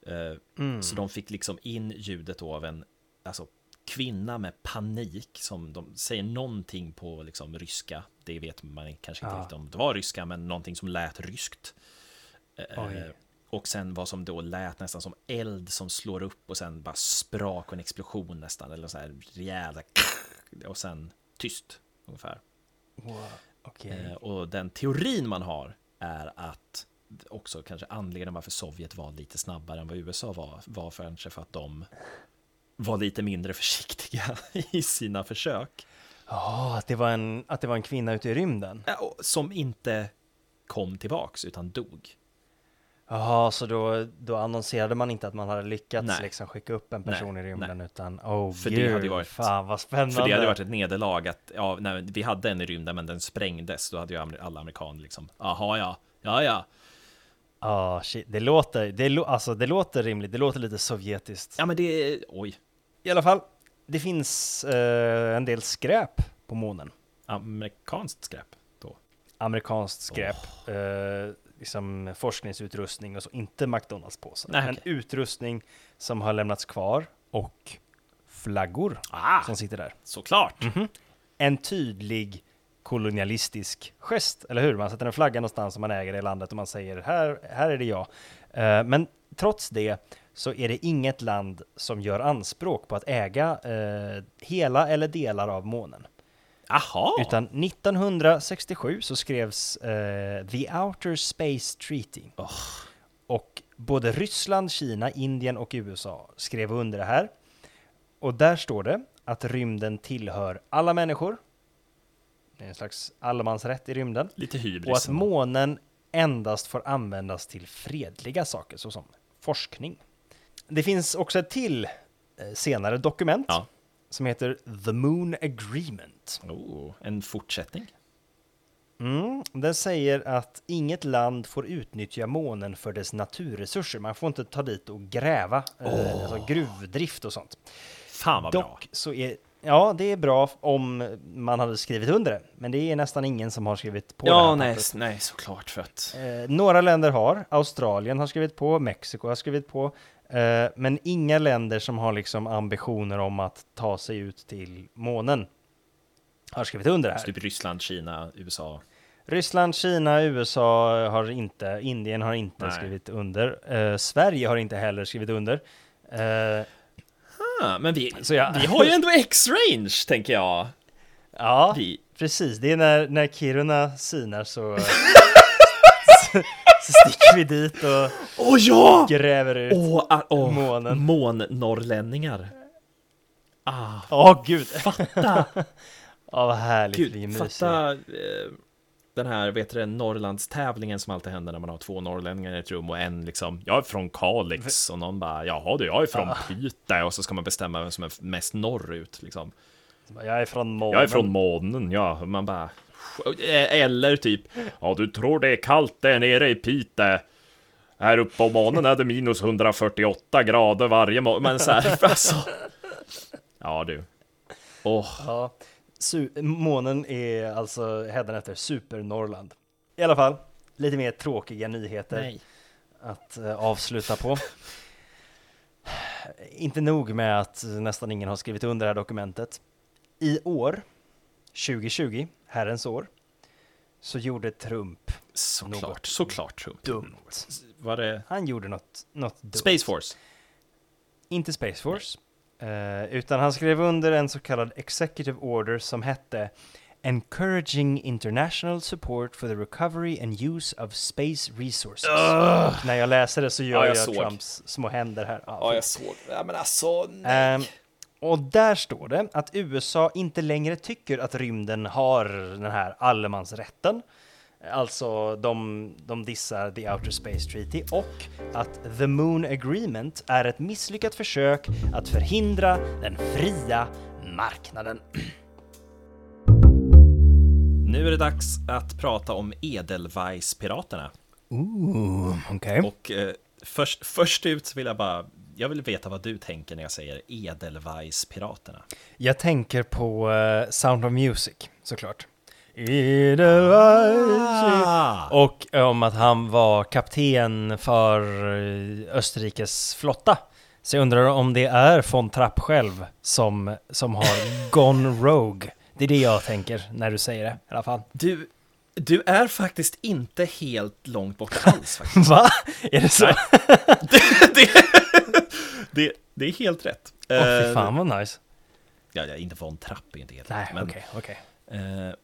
Eh, Mm. Så de fick liksom in ljudet av en alltså, kvinna med panik som de säger någonting på liksom ryska. Det vet man kanske inte Ja. riktigt om det var ryska, men någonting som lät ryskt. Eh, Oj. och sen vad som då lät nästan som eld som slår upp och sen bara sprak och en explosion nästan, eller så här rejäla och sen tyst ungefär. Wow. Okej. Eh, och den teorin man har är att också kanske anledningen varför Sovjet var lite snabbare än vad USA var, var kanske för att de var lite mindre försiktiga i sina försök. Ja, att, det var en, att det var en kvinna ute i rymden? Som inte kom tillbaks utan dog. Jaha, så då, då annonserade man inte att man hade lyckats Nej. liksom skicka upp en person Nej, i rymden, nej. utan oh För det gud, hade ju varit- fan vad spännande. För det hade varit ett nederlag att, ja, när vi hade en i rymden men den sprängdes, då hade ju alla amerikaner liksom, jaha ja, ja ja. Ja, shit, det låter, det, alltså, det låter rimligt, det låter lite sovjetiskt. Ja men det oj, I alla fall, det finns eh, en del skräp på månen. amerikanskt skräp då. Amerikanskt skräp. Eh, liksom forskningsutrustning och så, inte McDonalds-påsar. Nej, Men okej. utrustning som har lämnats kvar och flaggor Ah, som sitter där. såklart. Mhm. En tydlig kolonialistisk gest, eller hur? Man sätter en flagga någonstans som man äger i landet och man säger här, här är det jag. Eh, men trots det så är det inget land som gör anspråk på att äga eh, hela eller delar av månen. Jaha, Utan 1967 så skrevs eh, The Outer Space Treaty. Oh. Och både Ryssland, Kina, Indien och USA skrev under det här. Och där står det att rymden tillhör alla människor. Det är en slags allemansrätt i rymden. lite hybris. Och att månen endast får användas till fredliga saker såsom forskning. Det finns också ett till eh, senare dokument Ja. Som heter The Moon Agreement. Oh, en fortsättning. Mm, den säger att inget land får utnyttja månen för dess naturresurser. Man får inte ta dit och gräva, eh, alltså gruvdrift och sånt. Fan vad bra. Dock så är, ja det är bra om man hade skrivit under det, men det är nästan ingen som har skrivit på Ja, nej, pappret. nej, såklart för att... Eh, några länder har, Australien har skrivit på, Mexiko har skrivit på, Eh, men inga länder som har liksom ambitioner om att ta sig ut till månen har skrivit under det här. Typ Ryssland, Kina, USA. Ryssland, Kina, USA har inte, Indien har inte Nej. skrivit under. Eh, Sverige har inte heller skrivit under. Eh, Ah, men vi, Så jag- vi har ju ändå X-range, tänker jag. ja, Vi, precis. Det är när, när Kiruna sinar så, så, sticker vi dit och Åh ja! gräver ut. Ah, åh, Månen. månnorrlänningar. Ah, gud! fatta! Ja, vad härligt Gud, fatta eh, den här, vet du Norrlandstävlingen som alltid händer när man har två norrlänningar i ett rum och en liksom, jag är från Kalix och någon bara, jaha du, jag är från Piteå och så ska man bestämma vem som är mest norrut liksom. Jag är från månen. Jag är från månen, ja, man bara, eller typ, ja du tror det är kallt där nere i Piteå. Här uppe på månen är det minus 148 grader varje morgon, men så här, alltså. Ja du. Åh, Ja, månen är alltså hädanefter Super-Norrland. I alla fall, lite mer tråkiga nyheter nej. att eh, avsluta på. Inte nog med att nästan ingen har skrivit under det här dokumentet. I år, 2020, herrens år, så gjorde Trump Såklart, Något såklart Trump. dumt. Var det Han gjorde något, något dumt. Space Force? Inte Space Force, eh, utan han skrev under en så kallad Executive Order som hette Encouraging International Support for the Recovery and Use of Space Resources. När jag läser det så gör Ja, jag, jag. Trumps små händer här. Ja, Ja, jag såg. Ja, men alltså, Ehm, och där står det att USA inte längre tycker att rymden har den här allemansrätten. Alltså, de, de dissar The Outer Space Treaty och att The Moon Agreement är ett misslyckat försök att förhindra den fria marknaden. Nu är det dags att prata om Edelweiss-piraterna. Ooh, okej. Och eh, först, först ut vill jag bara, jag vill veta vad du tänker när jag säger Edelweiss-piraterna. Jag tänker på eh, Sound of Music, såklart. Edelweiss. Ah! Och om att han var kapten för eh, Österrikes flotta. Så jag undrar om det är von Trapp själv som, som har gone rogue. Det är det jag tänker när du säger det i alla fall. Du, du är faktiskt inte helt långt bort alls faktiskt. Va? Är det så? Åh det, det, det är helt rätt. fy Eh, fan vad nice. Ja, ja, inte von Trapp är inte helt Nej, rätt. Men okej, okej. eh,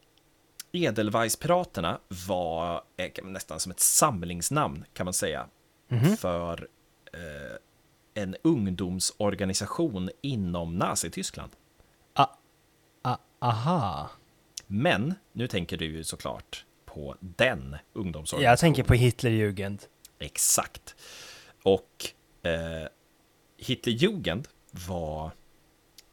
Edelweiss-piraterna var eh, nästan som ett samlingsnamn kan man säga. Mhm. För eh, en ungdomsorganisation inom Nazityskland. Ah, ah, aha. Men nu tänker du ju såklart på den ungdomsorganisationen. Jag tänker på Hitlerjugend. Exakt. Och eh, Hitlerjugend var...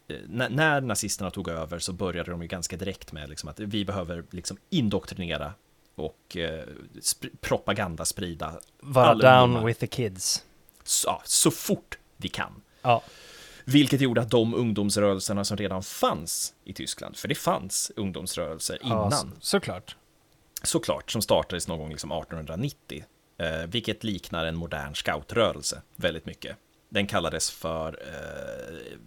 Eh, när, när nazisterna tog över så började de ju ganska direkt med liksom att vi behöver liksom indoktrinera och eh, sp- propaganda sprida Vara down ungdomar. with the kids. så, ja, så fort vi kan. Ja, Vilket gjorde att de ungdomsrörelserna som redan fanns i Tyskland, för det fanns ungdomsrörelser ja innan, så, såklart. såklart, som startades någon gång liksom 1890, eh, vilket liknar en modern scoutrörelse väldigt mycket. Den kallades för eh,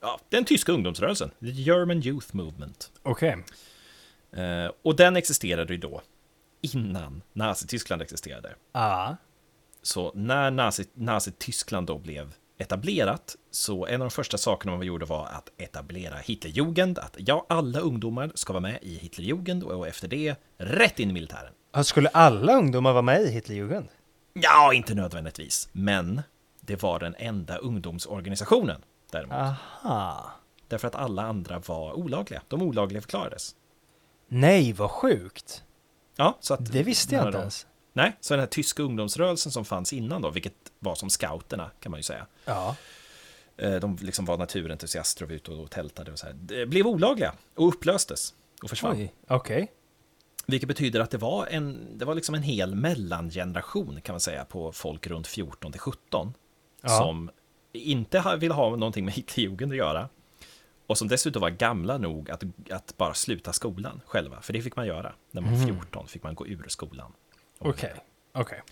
ja, den tyska ungdomsrörelsen, the German Youth Movement. Okej. Eh, och den existerade ju då innan Nazityskland existerade. Ah. Så när Nazi, Nazityskland då blev etablerat, så en av de första sakerna man gjorde var att etablera Hitlerjugend, att ja, alla ungdomar ska vara med i Hitlerjugend och efter det rätt in i militären. Skulle alla ungdomar vara med i Hitlerjugend? Ja, inte nödvändigtvis, men det var den enda ungdomsorganisationen däremot. Aha. Därför att alla andra var olagliga. De olagliga förklarades. Nej, vad sjukt. Ja, så att Det visste jag inte ens. Nej, så den här tyska ungdomsrörelsen som fanns innan då, vilket var som scouterna kan man ju säga. Ja. Eh, De liksom var naturentusiaster och var ute och tältade och så här. Det blev olagliga och upplöstes och försvann. Oj, okej. Vilket betyder att det var en, det var liksom en hel mellangeneration kan man säga på folk runt 14 till 17. Ja. Som inte ville ha någonting med Hitlerjugend att göra. Och som dessutom var gamla nog att, att bara sluta skolan själva. För det fick man göra. När man var 14 fick man gå ur skolan. Okej, okej.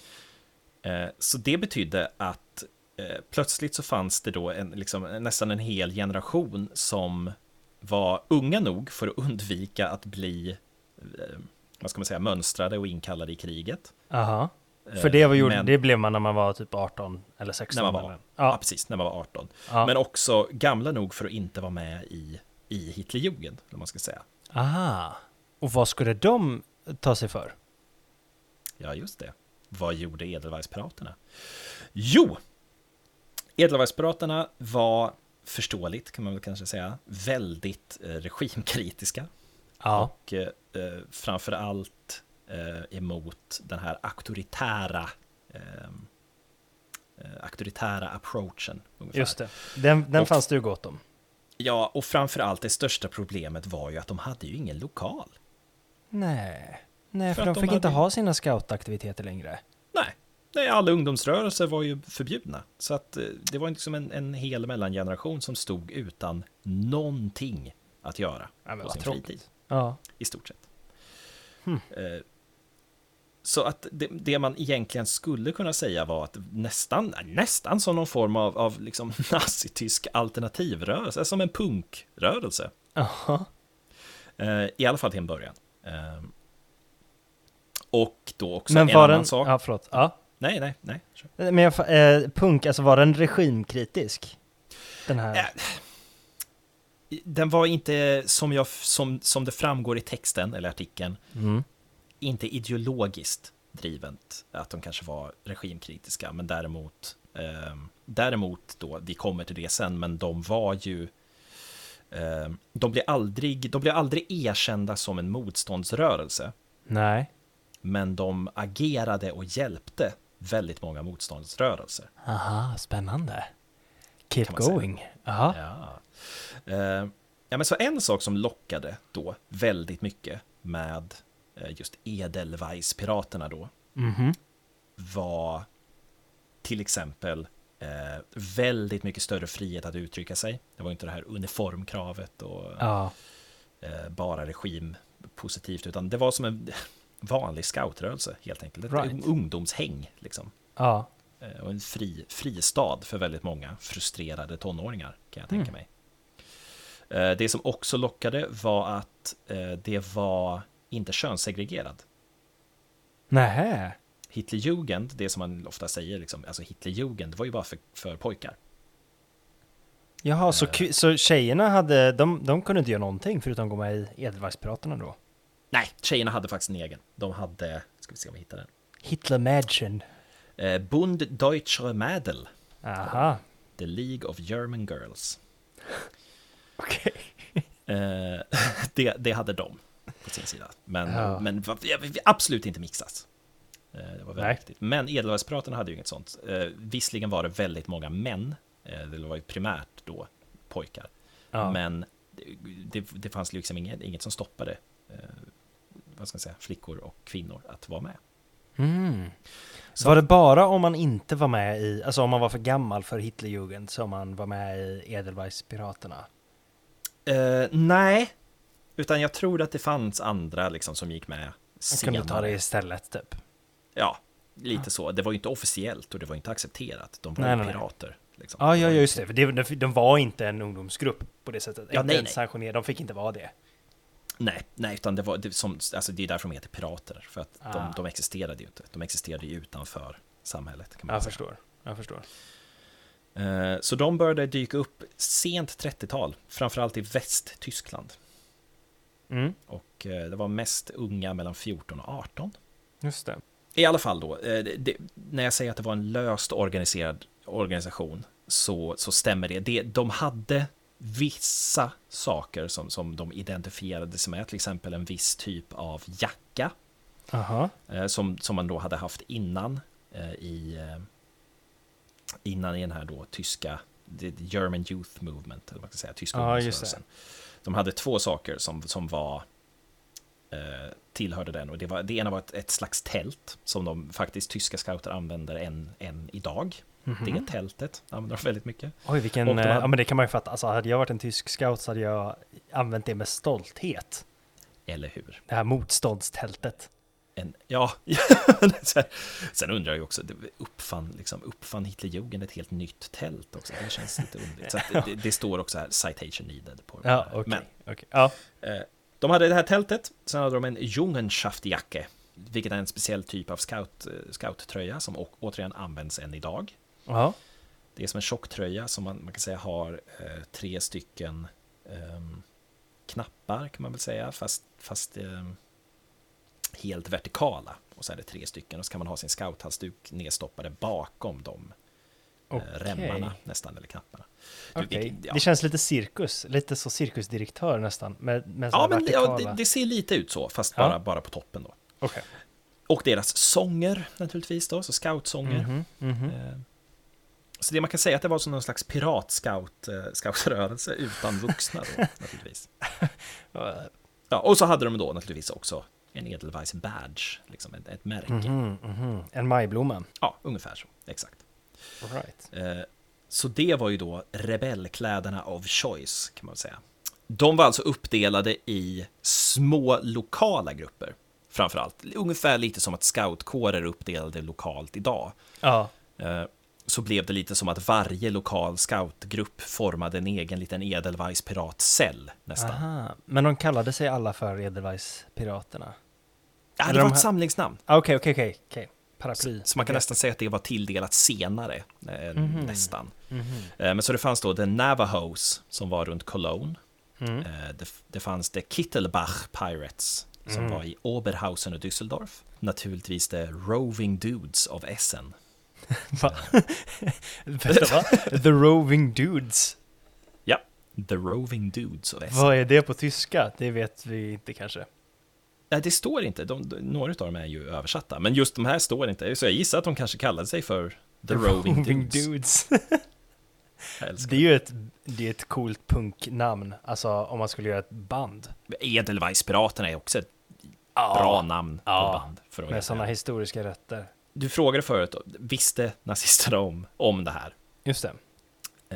Eh, Så det betydde att eh, plötsligt så fanns det då en, liksom, nästan en hel generation som var unga nog för att undvika att bli, eh, vad ska man säga, mönstrade och inkallade i kriget. Aha. Eh, För det, var gjort, men- det blev man när man var typ 18 eller 16. När man var-? Ja, Ja. precis, när man var 18. ja. Men också gamla nog för att inte vara med i, i Hitlerjugend, eller man ska säga. Aha. Och vad skulle de ta sig för? Ja, just det. Vad gjorde Edelweisspiraterna? Jo! Edelweisspiraterna var förståeligt, kan man väl kanske säga, väldigt eh, regimkritiska. Ja. Och eh, eh, framför allt eh, emot den här auktoritära eh, eh, auktoritära approachen. Ungefär. Just det. Den, den Och- fanns det ju gott om. Ja, och framför allt det största problemet var ju att de hade ju ingen lokal. Nej. Nej, För för, de de fick inte hade- ha sina scoutaktiviteter längre. Nej, nej alla ungdomsrörelser var ju förbjudna. Så att eh, det var liksom en, en hel mellangeneration som stod utan någonting att göra Ja, på sin tråkigt. fritid. Ja. i stort sett. Hmm. Eh, Så att det, det man egentligen skulle kunna säga var att nästan, nästan som någon form av, av liksom nazitysk alternativrörelse, som en punkrörelse. Jaha. Eh, I alla fall till en början. Eh, Och då också Men en var annan den... sak. Ja, förlåt. Ja. Nej, nej, nej. Men jag, eh, punk, alltså var den regimkritisk? Den här... Äh, Den var inte, som, jag, som, som det framgår i texten, eller artikeln, Mm. Inte ideologiskt drivet, att de kanske var regimkritiska, men däremot, eh, däremot då, vi kommer till det sen, men de var ju, eh, de blev aldrig, de blev aldrig erkända som en motståndsrörelse, Nej. men de agerade och hjälpte väldigt många motståndsrörelser. Aha, spännande. Keep going. Jaha. Ja. Eh, ja, men så en sak som lockade då väldigt mycket med just Edelweiss-piraterna då, Mhm. var till exempel eh, väldigt mycket större frihet att uttrycka sig. Det var inte det här uniformkravet och Ja. eh, bara regim positivt, utan det var som en vanlig scoutrörelse helt enkelt. Ett Right. ungdomshäng liksom. Ja. Eh, och en fri, fristad för väldigt många frustrerade tonåringar kan jag tänka Mm. mig. Eh, det som också lockade var att eh, det var inte könssegregerad. Nähä. Hitlerjugend, det som man ofta säger, liksom, alltså Hitlerjugend var ju bara för, för pojkar. Jaha, så, Eh. så tjejerna hade, de, de kunde inte göra någonting förutom gå med i Edelweisspiraterna då? Nej, tjejerna hade faktiskt en egen. De hade, ska vi se om vi hittar den. Hitler Mädchen. Eh, Bund Deutscher Mädel, Aha. The League of German Girls. Okej. Eh, det, det hade de på sin sida. Men, Ja. men absolut inte mixas. Eh, det var väldigt viktigt. Men Edelweiss-piraterna hade ju inget sånt. Eh, visserligen var det väldigt många män. Eh, det var ju primärt då pojkar. Ja. Men det, det, fanns liksom inget, inget som stoppade vad ska jag säga, flickor och kvinnor att vara med. Mm. Så- Var det bara om man inte var med i, alltså om man var för gammal för Hitlerjugend som man var med i Edelweiss-piraterna? Eh, nej, utan jag tror att det fanns andra liksom som gick med Man senare. kunde ta det istället typ. Ja, lite så. Det var ju inte officiellt och det var inte accepterat. De var Nej, ju nej, nej. pirater. Liksom. Ja, ja, just det. De, de var inte en ungdomsgrupp på det sättet. Ja, nej, nej. De fick inte vara det. Nej, nej, utan det var det som, alltså det är därför de heter pirater. För att Ah. de, de existerade ju inte. De existerade ju utanför samhället. Kan man Jag säga. förstår. Jag förstår. Eh, Så de började dyka upp sent 30-tal, framförallt i Västtyskland. Mm, Och eh, det var mest unga mellan 14 och 18. just det. I alla fall då, eh, det, när jag säger att det var en löst organiserad organisation så, så stämmer det. det. De hade vissa saker som, som de identifierade sig med, till exempel en viss typ av jacka Aha. eh, som, som man då hade haft innan i innan i den här då tyska German Youth Movement, eller vad man ska säga, tyska just ungdomsrörelsen. De hade två saker som, som var eh, tillhörde den och det, var, det ena var ett, ett slags tält som de faktiskt tyska scouter använder än, än idag. Mhm. Det tältet använder de väldigt mycket. Oj, vilken... De eh, hade- Ja, men det kan man ju fatta. Alltså, hade jag varit en tysk scout så hade jag använt det med stolthet. Eller hur? Det här motståndstältet. En, ja, sen undrar jag också, uppfann, liksom, uppfann Hitlerjugend ett helt nytt tält också? Det känns lite underligt. Så det, det, står också här, citation needed på ja, okay, Men, okay. ja. Eh, de hade det här tältet, sen hade de en Jungenschaftjacke, vilket är en speciell typ av scout, eh, scouttröja som återigen används än idag. Ja. Det är som en tjocktröja som man, man kan säga har eh, tre stycken eh, knappar kan man väl säga, fast, fast eh, helt vertikala. Och så är det tre stycken och så kan man ha sin scouthalsduk nedstoppade bakom dem. Eh, okay. remmarna nästan, eller knapparna. Okay. Ja. Det känns lite cirkus, lite så cirkusdirektör nästan. Med, med ja, men ja, det, det, ser lite ut så, fast ja. bara, bara på toppen då. Okay. Och deras sånger naturligtvis då, så scoutsånger. Mm -hmm, mm -hmm. Så det man kan säga att det var som någon slags pirat-scoutrörelse eh, utan vuxna då, naturligtvis. Ja, och så hade de då naturligtvis också en Edelweiss badge, liksom ett, ett märke. Mm -hmm, mm -hmm. En majblomma? Ja, ungefär så, exakt. Right. Eh, så det var ju då rebellkläderna of choice, kan man säga. De var alltså uppdelade i små lokala grupper, framför allt. Ungefär lite som att scoutkårer är uppdelade lokalt idag. Ja. Eh, så blev det lite som att varje lokal scoutgrupp formade en egen liten Edelweiss piratcell nästan. Aha. Men de kallade sig alla för Edelweiss piraterna? Ja, det var de ett samlingsnamn. Okej, okej, okej. okej. Paraply. Så man kan nästan säga att det var tilldelat senare, mm -hmm. nästan. Mm -hmm. men så det fanns då The Navajos som var runt Cologne. Mm. Eh, det, det, fanns The Kittelbach Pirates som mm. var i Oberhausen och Düsseldorf. Naturligtvis The Roving Dudes of Essen va? Vänta, va? The Roving Dudes? Ja, The Roving Dudes Vad är det på tyska? Det vet vi inte kanske. Nej, det står inte. De, några av dem är ju översatta, men just de här står inte. Så jag gissar att de kanske kallade sig för The, Roving, Roving Dudes. Dudes. det är ju ett, det är ett coolt punknamn, alltså om man skulle göra ett band. Edelweiss-piraterna är också ett ja, bra namn ja, på band. För med sådana historiska rötter du frågade förut, visste nazisterna om, om det här? Just det.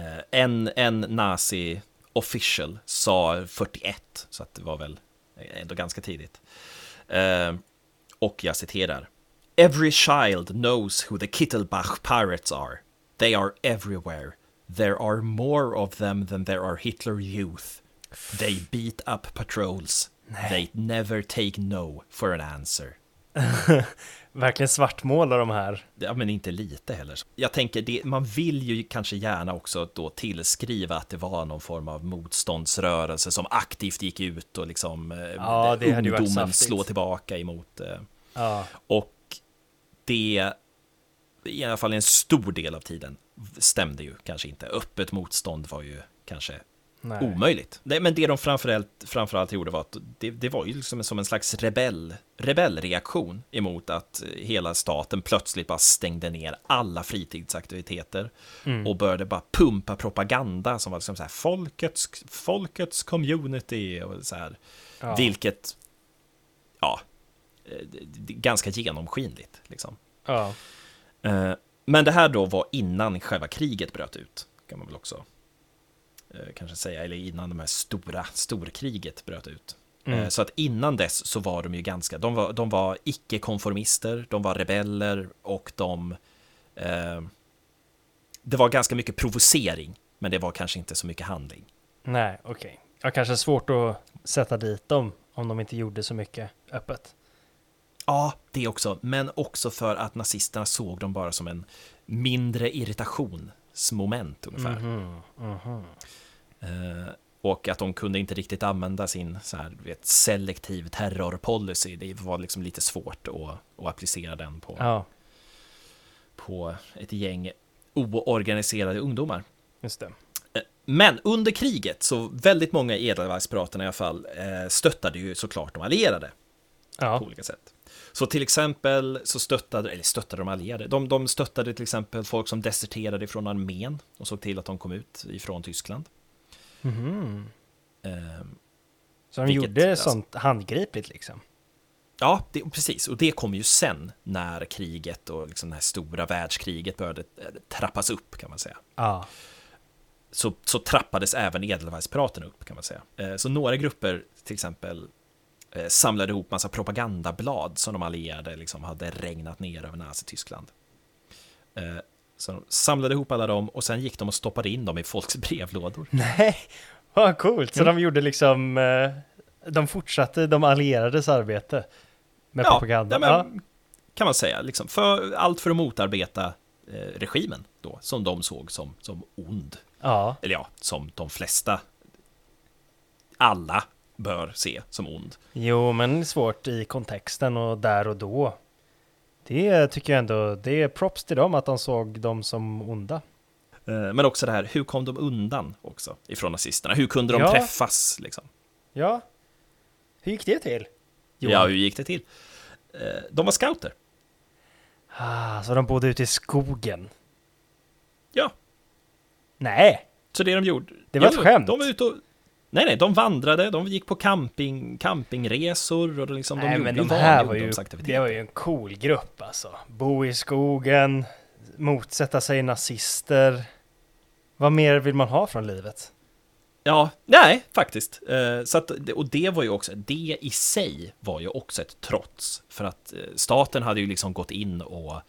Eh, en, en nazi official sa 41, så att det var väl ändå ganska tidigt. Eh, och jag citerar. Every child knows who the Kittelbach pirates are. They are everywhere. There are more of them than there are Hitler youth. They beat up patrols. Nej. They never take no for an answer. verkligen svartmåla de här. Ja, men inte lite heller. Jag tänker, det, man vill ju kanske gärna också då tillskriva att det var någon form av motståndsrörelse som aktivt gick ut och liksom eh, ja, det ungdomen slå tillbaka emot. Eh. Ja. Och det, i alla fall en stor del av tiden, stämde ju kanske inte. Öppet motstånd var ju kanske Nej. omöjligt. Men det de framförallt, framförallt gjorde var att det, det var ju liksom som en slags rebell, rebellreaktion emot att hela staten plötsligt bara stängde ner alla fritidsaktiviteter mm. och började bara pumpa propaganda som var liksom så här folkets, folkets community och så här. Ja. Vilket, ja, eh, ganska genomskinligt liksom. Ja. Eh, men det här då var innan själva kriget bröt ut, kan man väl också kanske säga, eller innan de här stora, storkriget bröt ut. Mm. Eh, så att innan dess så var de ju ganska, de var, de var icke-konformister, de var rebeller och de... Eh, det var ganska mycket provocering, men det var kanske inte så mycket handling. Nej, okej. Okay. Ja, kanske svårt att sätta dit dem om de inte gjorde så mycket öppet. Ja, det också, men också för att nazisterna såg dem bara som en mindre irritationsmoment ungefär. Mm -hmm. Mm -hmm. Eh, och att de kunde inte riktigt använda sin så här, vet, selektiv terrorpolicy. Det var liksom lite svårt att, att applicera den på, ja. på ett gäng oorganiserade ungdomar. Just det. Eh, men under kriget så väldigt många Edelweisspiraterna i alla fall eh, stöttade ju såklart de allierade. Ja. På olika sätt. Så till exempel så stöttade, eller stöttade de allierade, de, de stöttade till exempel folk som deserterade från armén och såg till att de kom ut ifrån Tyskland. Mm. Um, så de vilket, gjorde alltså, sånt handgripligt liksom? Ja, det, precis. Och det kom ju sen när kriget och liksom det här stora världskriget började eh, trappas upp kan man säga. Ja. Så, så trappades även Edelweisspiraterna upp kan man säga. Eh, så några grupper, till exempel eh, samlade ihop massa propagandablad som de allierade liksom hade regnat ner över Nazityskland. Så de samlade ihop alla dem och sen gick de och stoppade in dem i folks brevlådor. Nej, vad coolt! Så de gjorde liksom, eh, de fortsatte de allierades arbete med propaganda. Ja, kan man säga, liksom, för, allt för att motarbeta eh, regimen då, som de såg som, som ond. ja. Eller ja, som de flesta, alla bör se som ond. Jo, men svårt i kontexten och där och då. Det tycker jag ändå, det är props till dem att de såg dem som onda. Eh, Men också det här, hur kom de undan också ifrån nazisterna? Hur kunde de Ja. träffas? Liksom? Ja, hur gick det till? Ja, hur gick det till? Eh, De var scouter. Ah, så de bodde ute i skogen? Ja, Nej, så det de gjorde... Det var Jo, ett skämt. De var ute och... Nej, nej, de vandrade, de gick på camping, campingresor och liksom, de Nej gjorde men ju de här var ju, det var ju en cool grupp alltså. Bo i skogen, motsätta sig nazister. Vad mer vill man ha från livet? Ja, nej, faktiskt. Eh, Så att, och det var ju också, det i sig var ju också ett trots. För att eh, staten hade ju liksom gått in och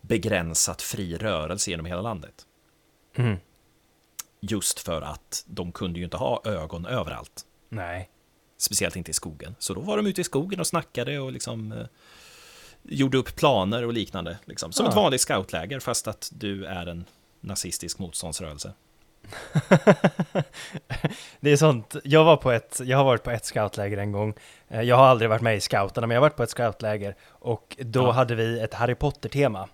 begränsat fri rörelse genom hela landet. Mm. Just för att de kunde ju inte ha ögon överallt. Nej. Speciellt inte i skogen. Så då var de ute i skogen och snackade och liksom eh, gjorde upp planer och liknande. Liksom. Som Ja. ett vanligt scoutläger fast att du är en nazistisk motståndsrörelse. Det är sånt, jag var på ett, jag har varit på ett scoutläger en gång. Eh, Jag har aldrig varit med i scouterna, men jag har varit på ett scoutläger och då Ja. hade vi ett Harry Potter-tema.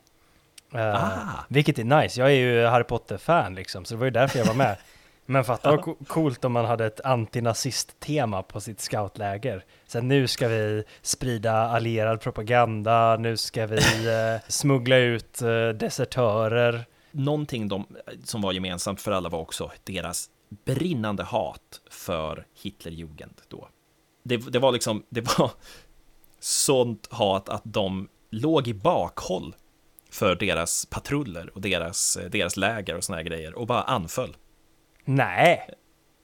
Ah. Vilket är nice, jag är ju Harry Potter-fan liksom, så det var ju därför jag var med. Men fatta vad co- coolt om man hade ett antinazist-tema på sitt scoutläger. Så nu ska vi sprida allierad propaganda, nu ska vi eh, smuggla ut eh, desertörer. Någonting de, som var gemensamt för alla var också deras brinnande hat för Hitlerjugend då. Det, det var liksom, det var sånt hat att de låg i bakhåll för deras patruller och deras, deras läger och såna här grejer och bara anföll. Nej,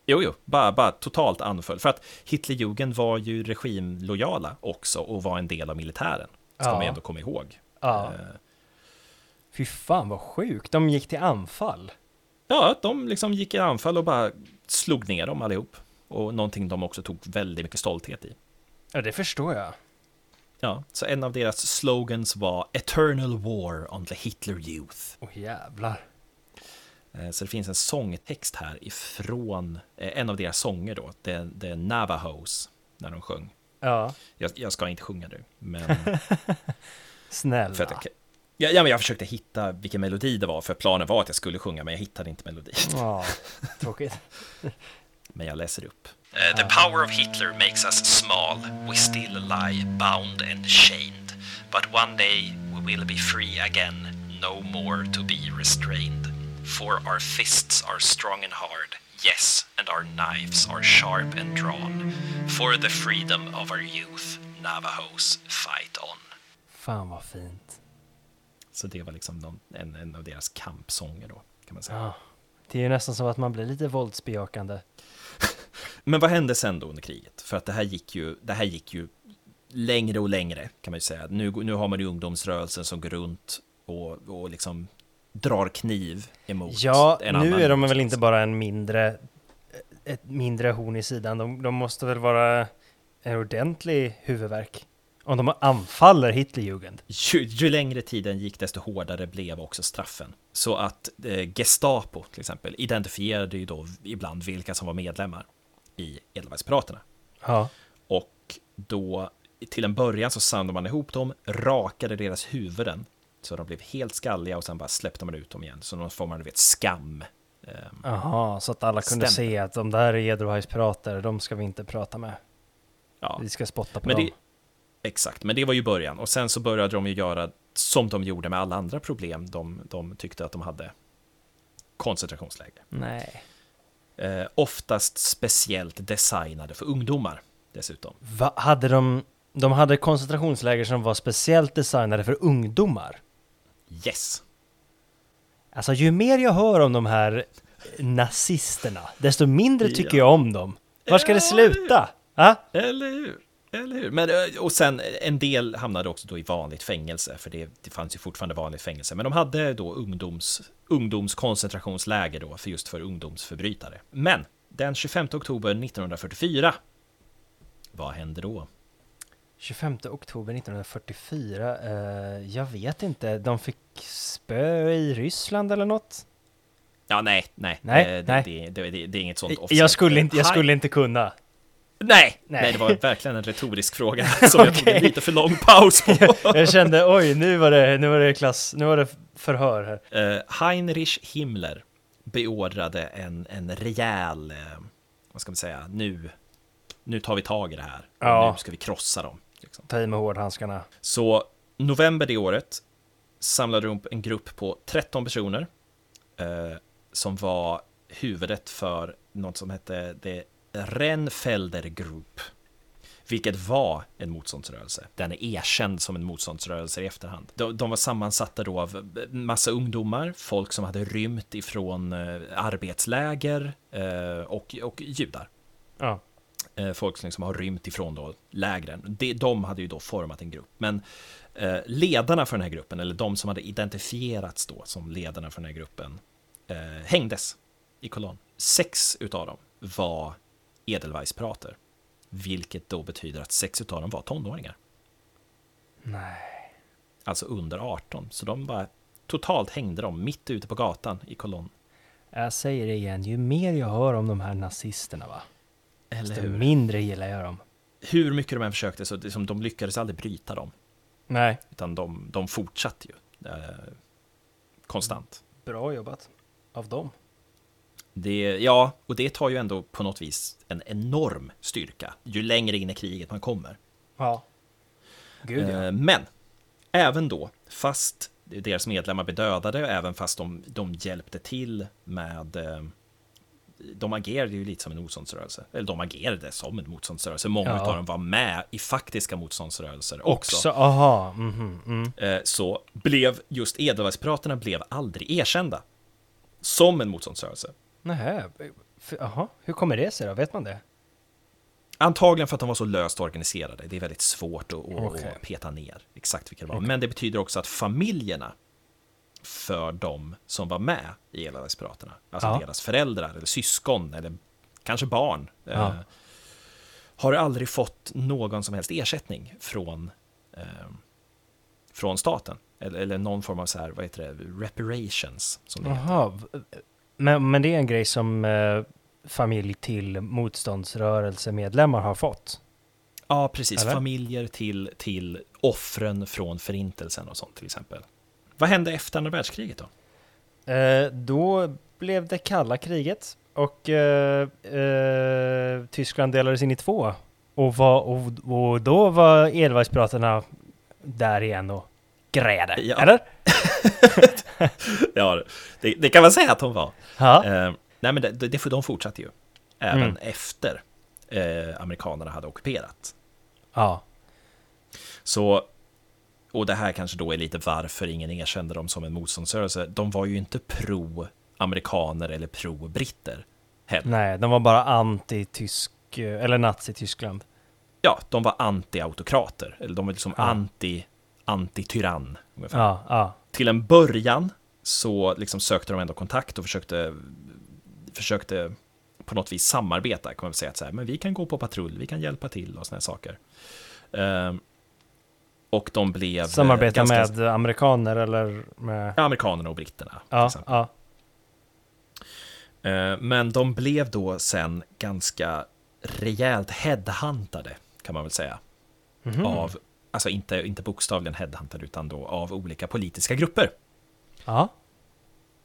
Jo, jo, bara, bara totalt anföll. För att Hitlerjugend var ju regimlojala också och var en del av militären. Ska Ja. man ändå komma ihåg. ja. Eh, Fy fan vad sjukt, de gick till anfall. Ja, de liksom gick i anfall och bara slog ner dem allihop. Och någonting de också tog väldigt mycket stolthet i. Ja, det förstår jag. Ja, så en av deras slogans var Eternal War on the Hitler Youth. Åh jävlar. Eh, Så det finns en sångtext här ifrån eh, en av deras sånger då, det, det är Navajos, när de sjöng. Ja, Jag, jag ska inte sjunga nu, men snälla. för att jag, ja, ja, men jag försökte hitta vilken melodi det var, för planen var att jag skulle sjunga, men jag hittade inte melodin. Ja, tråkigt. Men jag läser upp. Uh, the power of Hitler makes us small. We still lie bound and chained. But one day we will be free again, no more to be restrained. For our fists are strong and hard, yes, and our knives are sharp and drawn. For the freedom of our youth, Navajos fight on. Fan vad fint. Så det var liksom någon, en, en av deras kampsånger då, kan man säga. Ja. Det är ju nästan som att man blir lite våldsbejakande. Men vad hände sen då under kriget? För att det här gick ju, det här gick ju längre och längre kan man ju säga. Nu, nu har man ju ungdomsrörelsen som går runt och, och liksom drar kniv emot Ja, en nu annan är de väl inte bara en mindre, ett mindre horn i sidan. De, de måste väl vara en ordentlig huvudvärk. Om de anfaller Hitlerjugend. Ju, ju längre tiden gick desto hårdare blev också straffen. Så att eh, Gestapo till exempel identifierade ju då ibland vilka som var medlemmar i Edelweisspiraterna. Ja. Och då till en början så samlade man ihop dem, rakade deras huvuden så de blev helt skalliga och sen bara släppte man ut dem igen. Så någon form av du vet, skam. Ehm, Jaha, så att alla kunde Stämmer. se att de där är Edelweiss-pirater, de ska vi inte prata med. ja, Vi ska spotta på men dem. det, exakt, men det var ju början. Och sen så började de ju göra som de gjorde med alla andra problem de, de tyckte att de hade. Koncentrationsläger. Nej. Eh, oftast speciellt designade för ungdomar dessutom. Va, hade de, de hade koncentrationsläger som var speciellt designade för ungdomar. Yes! Alltså ju mer jag hör om de här nazisterna, desto mindre tycker Ja. jag om dem. Var ska det sluta? Ja? Eller hur? Eller hur? Men, eh, och sen en del hamnade också då i vanligt fängelse, för det, det fanns ju fortfarande vanligt fängelse. Men de hade då ungdoms, ungdomskoncentrationsläger då, för just för ungdomsförbrytare. Men den 25 oktober 1944, vad hände då? 25 oktober 1944, eh, jag vet inte, de fick spö i Ryssland eller något? Ja, nej, nej, Nej, eh, det, nej. Det, det, det, det är inget sånt Jag skulle inte, jag skulle inte kunna. Nej, Nej. nej, det var verkligen en retorisk fråga som jag tog en lite för lång paus på. Jag kände, oj, nu var det, nu var det klass, nu var det förhör här. Eh, Heinrich Himmler beordrade en, en rejäl, eh, vad ska man säga, nu, nu tar vi tag i det här. Ja. Nu ska vi krossa dem. Liksom. Ta i med hårdhandskarna. Så november det året samlade de upp en grupp på 13 personer eh, som var huvudet för något som hette det Rennfelder Group. Vilket var en motståndsrörelse. Den är erkänd som en motståndsrörelse i efterhand. De, de var sammansatta då av massa ungdomar, folk som hade rymt ifrån eh, arbetsläger eh, och, och judar. Ja. Eh, folk som liksom har rymt ifrån då lägren. De, de hade ju då format en grupp. Men eh, ledarna för den här gruppen, eller de som hade identifierats då som ledarna för den här gruppen, eh, hängdes i kolonn. Sex utav dem var Edelweiss-prater. Vilket då betyder att sex utav dem var tonåringar. Nej. Alltså under 18. Så de bara totalt hängde dem mitt ute på gatan i kolonn. Jag säger det igen, ju mer jag hör om de här nazisterna va, Eller desto hur? mindre gillar jag dem. Hur mycket de än försökte så liksom, de lyckades aldrig bryta dem. Nej. Utan de, de fortsatte ju. Eh, konstant. Bra jobbat. Av dem. Det, ja, och det tar ju ändå på något vis en enorm styrka ju längre in i kriget man kommer. Ja. Gud ja. Eh, Men även då, fast deras medlemmar blev dödade, även fast de, de hjälpte till med eh, de agerade ju lite som en motståndsrörelse. Eller de agerade som en motståndsrörelse. Många Ja. av dem var med i faktiska motståndsrörelser också. Också, aha. mhm, mm. Eh, Så blev just Edelweiss-piraterna blev aldrig erkända som en motståndsrörelse. Nähä. Jaha, hur kommer det sig då? Vet man det? Antagligen för att de var så löst organiserade. Det är väldigt svårt att, Okej. att peta ner exakt vilka det var. Men det betyder också att familjerna för de som var med i Edelweiss-piraterna, alltså Ja. deras föräldrar eller syskon eller kanske barn, Ja. eh, har aldrig fått någon som helst ersättning från, eh, från staten. Eller, eller någon form av så här, vad heter det, reparations. Som det heter. Men, men det är en grej som eh, familj till motståndsrörelsemedlemmar har fått? Ja, precis. Eller? Familjer till, till offren från förintelsen och sånt till exempel. Vad hände efter andra världskriget då? Eh, då blev det kalla kriget och eh, eh, Tyskland delades in i två. Och, var, och, och då var Edelweiss-piraterna där igen och grejade. Ja. Eller? Ja, det, det kan man säga att de var. Eh, nej, men det, det, de fortsatte ju. Även Mm. efter eh, amerikanerna hade ockuperat. ja. Så, och det här kanske då är lite varför ingen erkände dem som en motståndsrörelse. De var ju inte pro-amerikaner eller pro-britter heller. Nej, de var bara anti-tysk, eh, eller nazi-Tyskland. Ja, de var anti-autokrater. Eller de var liksom Ja. anti, anti-tyrann. Ungefär. Ja, ja. till en början så liksom sökte de ändå kontakt och försökte, försökte på något vis samarbeta. Kan man väl säga att så här, men vi kan gå på patrull, vi kan hjälpa till och såna här saker. Ehm, och de blev eh, Samarbeta ganska- med amerikaner eller med... Ja, amerikanerna och britterna. Ja, ja. Eh, Men de blev då sen ganska rejält headhuntade, kan man väl säga. Mhm. Av, alltså inte, inte bokstavligen headhuntade, utan då av olika politiska grupper. Ja.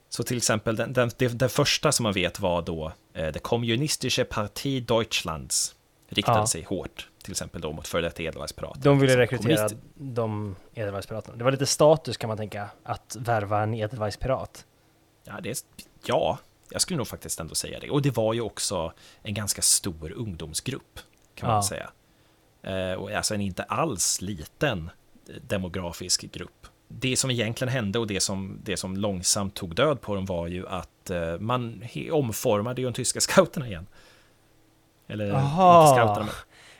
Så till exempel den, den, den, första som man vet var då eh, det kommunistische Parti Deutschlands. Riktade Ja. sig hårt, till exempel då mot före detta Edelweiss-pirater. De ville rekrytera de Edelweiss-piraterna. Det var lite status kan man tänka, att värva en Edelweiss-pirat. Ja, det är, ja, jag skulle nog faktiskt ändå säga det. Och det var ju också en ganska stor ungdomsgrupp, kan man Ja. väl säga. Eh, och alltså en inte alls liten eh, demografisk grupp. Det som egentligen hände och det som, det som långsamt tog död på dem var ju att eh, man omformade ju de tyska scouterna igen. Eller Aha. inte scouterna, men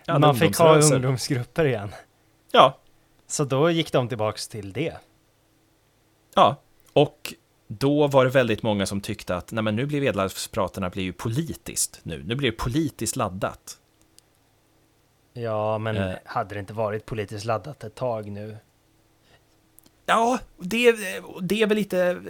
Ja, Man fick ha ungdomsgrupper igen. Ja, Så då gick de tillbaks till det. ja. Och då var det väldigt många som tyckte att nej men nu blir ju politiskt nu. Nu blir det politiskt laddat. Ja, men Eh. hade det inte varit politiskt laddat ett tag nu? Ja, det, det är väl lite...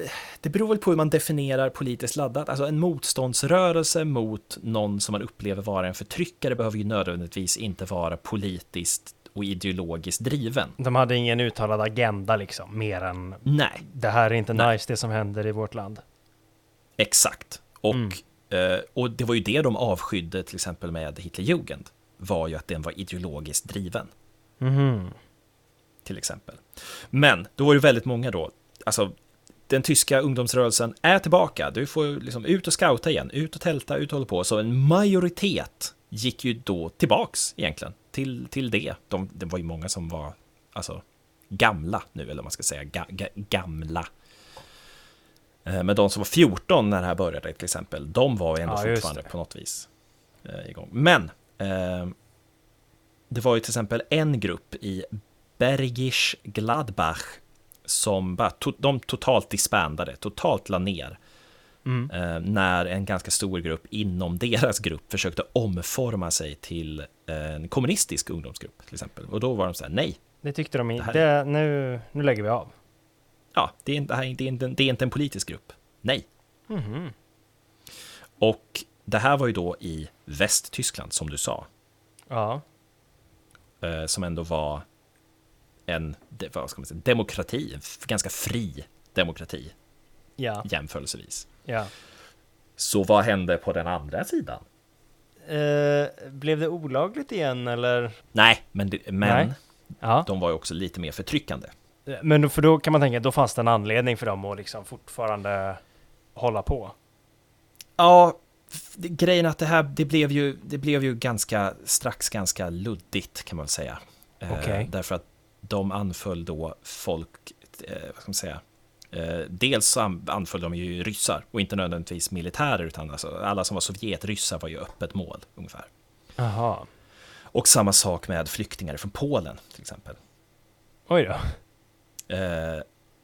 Det beror väl på hur man definierar politiskt laddat. Alltså en motståndsrörelse mot någon som man upplever vara en förtryckare behöver ju nödvändigtvis inte vara politiskt och ideologiskt driven. De hade ingen uttalad agenda liksom, mer än Nej, det här är inte Nej. nice det som händer i vårt land. exakt. Och, Mm. eh, och det var ju det de avskydde till exempel med Hitlerjugend. Var ju att den var ideologiskt driven. Mhm. till exempel. Men då var det väldigt många då, alltså den tyska ungdomsrörelsen är tillbaka, du får liksom ut och scouta igen, ut och tälta, ut och hålla på. Så en majoritet gick ju då tillbaks egentligen till, till det. De, det var ju många som var alltså, gamla nu, eller man ska säga, ga, ga, gamla. Eh, Men de som var 14 när det här började till exempel, de var ju ändå Ja, fortfarande på något vis eh, igång. Men det var ju till exempel en grupp i Bergisch Gladbach som bara, to, de totalt disbandade, totalt la ner. Mm. Eh, när en ganska stor grupp inom deras grupp försökte omforma sig till en kommunistisk ungdomsgrupp till exempel. Och då var de så här, nej, Det tyckte de inte. här- Nu, nu lägger vi av. ja, det är, inte, det, här, är det, är inte, det är inte en politisk grupp. Nej. Mhm. Och det här var ju då i Västtyskland, som du sa, Ja. eh, som ändå var en vad ska man säga, demokrati, en ganska fri demokrati Ja. jämförelsevis. ja. Så vad hände på den andra sidan? Eh, blev det olagligt igen eller? Nej, men, det, men Nej. Ja. de var ju också lite mer förtryckande. Men då, för då kan man tänka, då fanns det en anledning för dem att liksom fortfarande hålla på. Ja, grejen att det här, det blev ju, det blev ju ganska, strax ganska luddigt kan man väl säga. Eh, Okej. Därför att de anföll då folk, eh, vad ska man säga, eh, dels anföll de ju ryssar och inte nödvändigtvis militärer utan alltså, alla som var sovjetryssar var ju öppet mål ungefär. Jaha. Och samma sak med flyktingar från Polen till exempel. Oj då. Eh,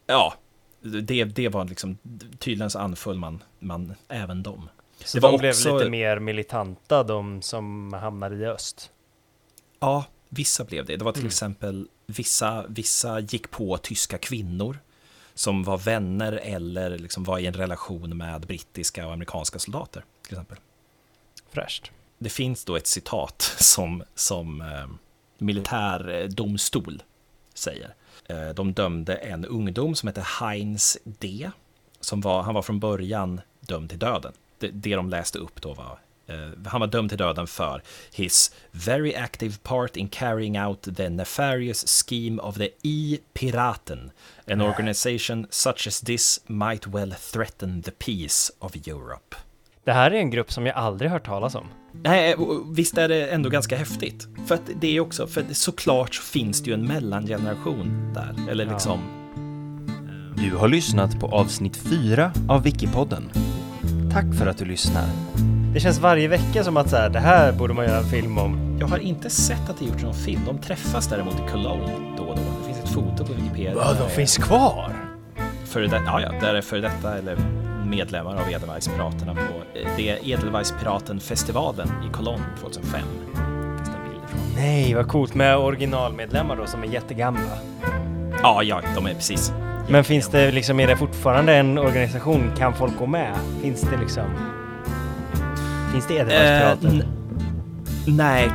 ja, det, det var liksom, tydligen så anföll man, man även dem. Så Det var de blev också- lite mer militanta, de som hamnade i öst. Ja, vissa blev det. Det var till Mm. exempel vissa, vissa gick på tyska kvinnor som var vänner eller liksom var i en relation med brittiska och amerikanska soldater. Till exempel. Fräscht. Det finns då ett citat som, som eh, militärdomstol säger. Eh, de dömde en ungdom som hette Heinz D. Som var, han var från början dömd till döden. Det, det de läste upp då var eh, han var dömd till döden för his very active part in carrying out the nefarious scheme of the E-Piraten, an organization such as this might well threaten the peace of Europe. Det här är en grupp som jag aldrig hört talas om. Nej, och visst är det ändå ganska häftigt. För att det är också, för såklart så finns det ju en mellangeneration där. Eller Ja. liksom, Du har lyssnat på avsnitt 4 av Wikipodden. Tack för att du lyssnar. Det känns varje vecka som att så här, det här borde man göra en film om. jag har inte sett att det gjorts någon film. De träffas däremot i Cologne då och då. Det finns ett foto på Wikipedia. Ja, de finns kvar! Före det, ja, ja, där är före detta eller medlemmar av Edelweiss-piraterna på eh, det är Edelweiss-piraten-festivalen i Cologne 2005. Finns det en bild ifrån. Nej, vad coolt med originalmedlemmar då som är jättegamla. Ja, ja, de är precis. Men finns det liksom, är det fortfarande en organisation? Kan folk gå med? Finns det liksom... Finns det Eh, Edelweiss-pirater? n- nej,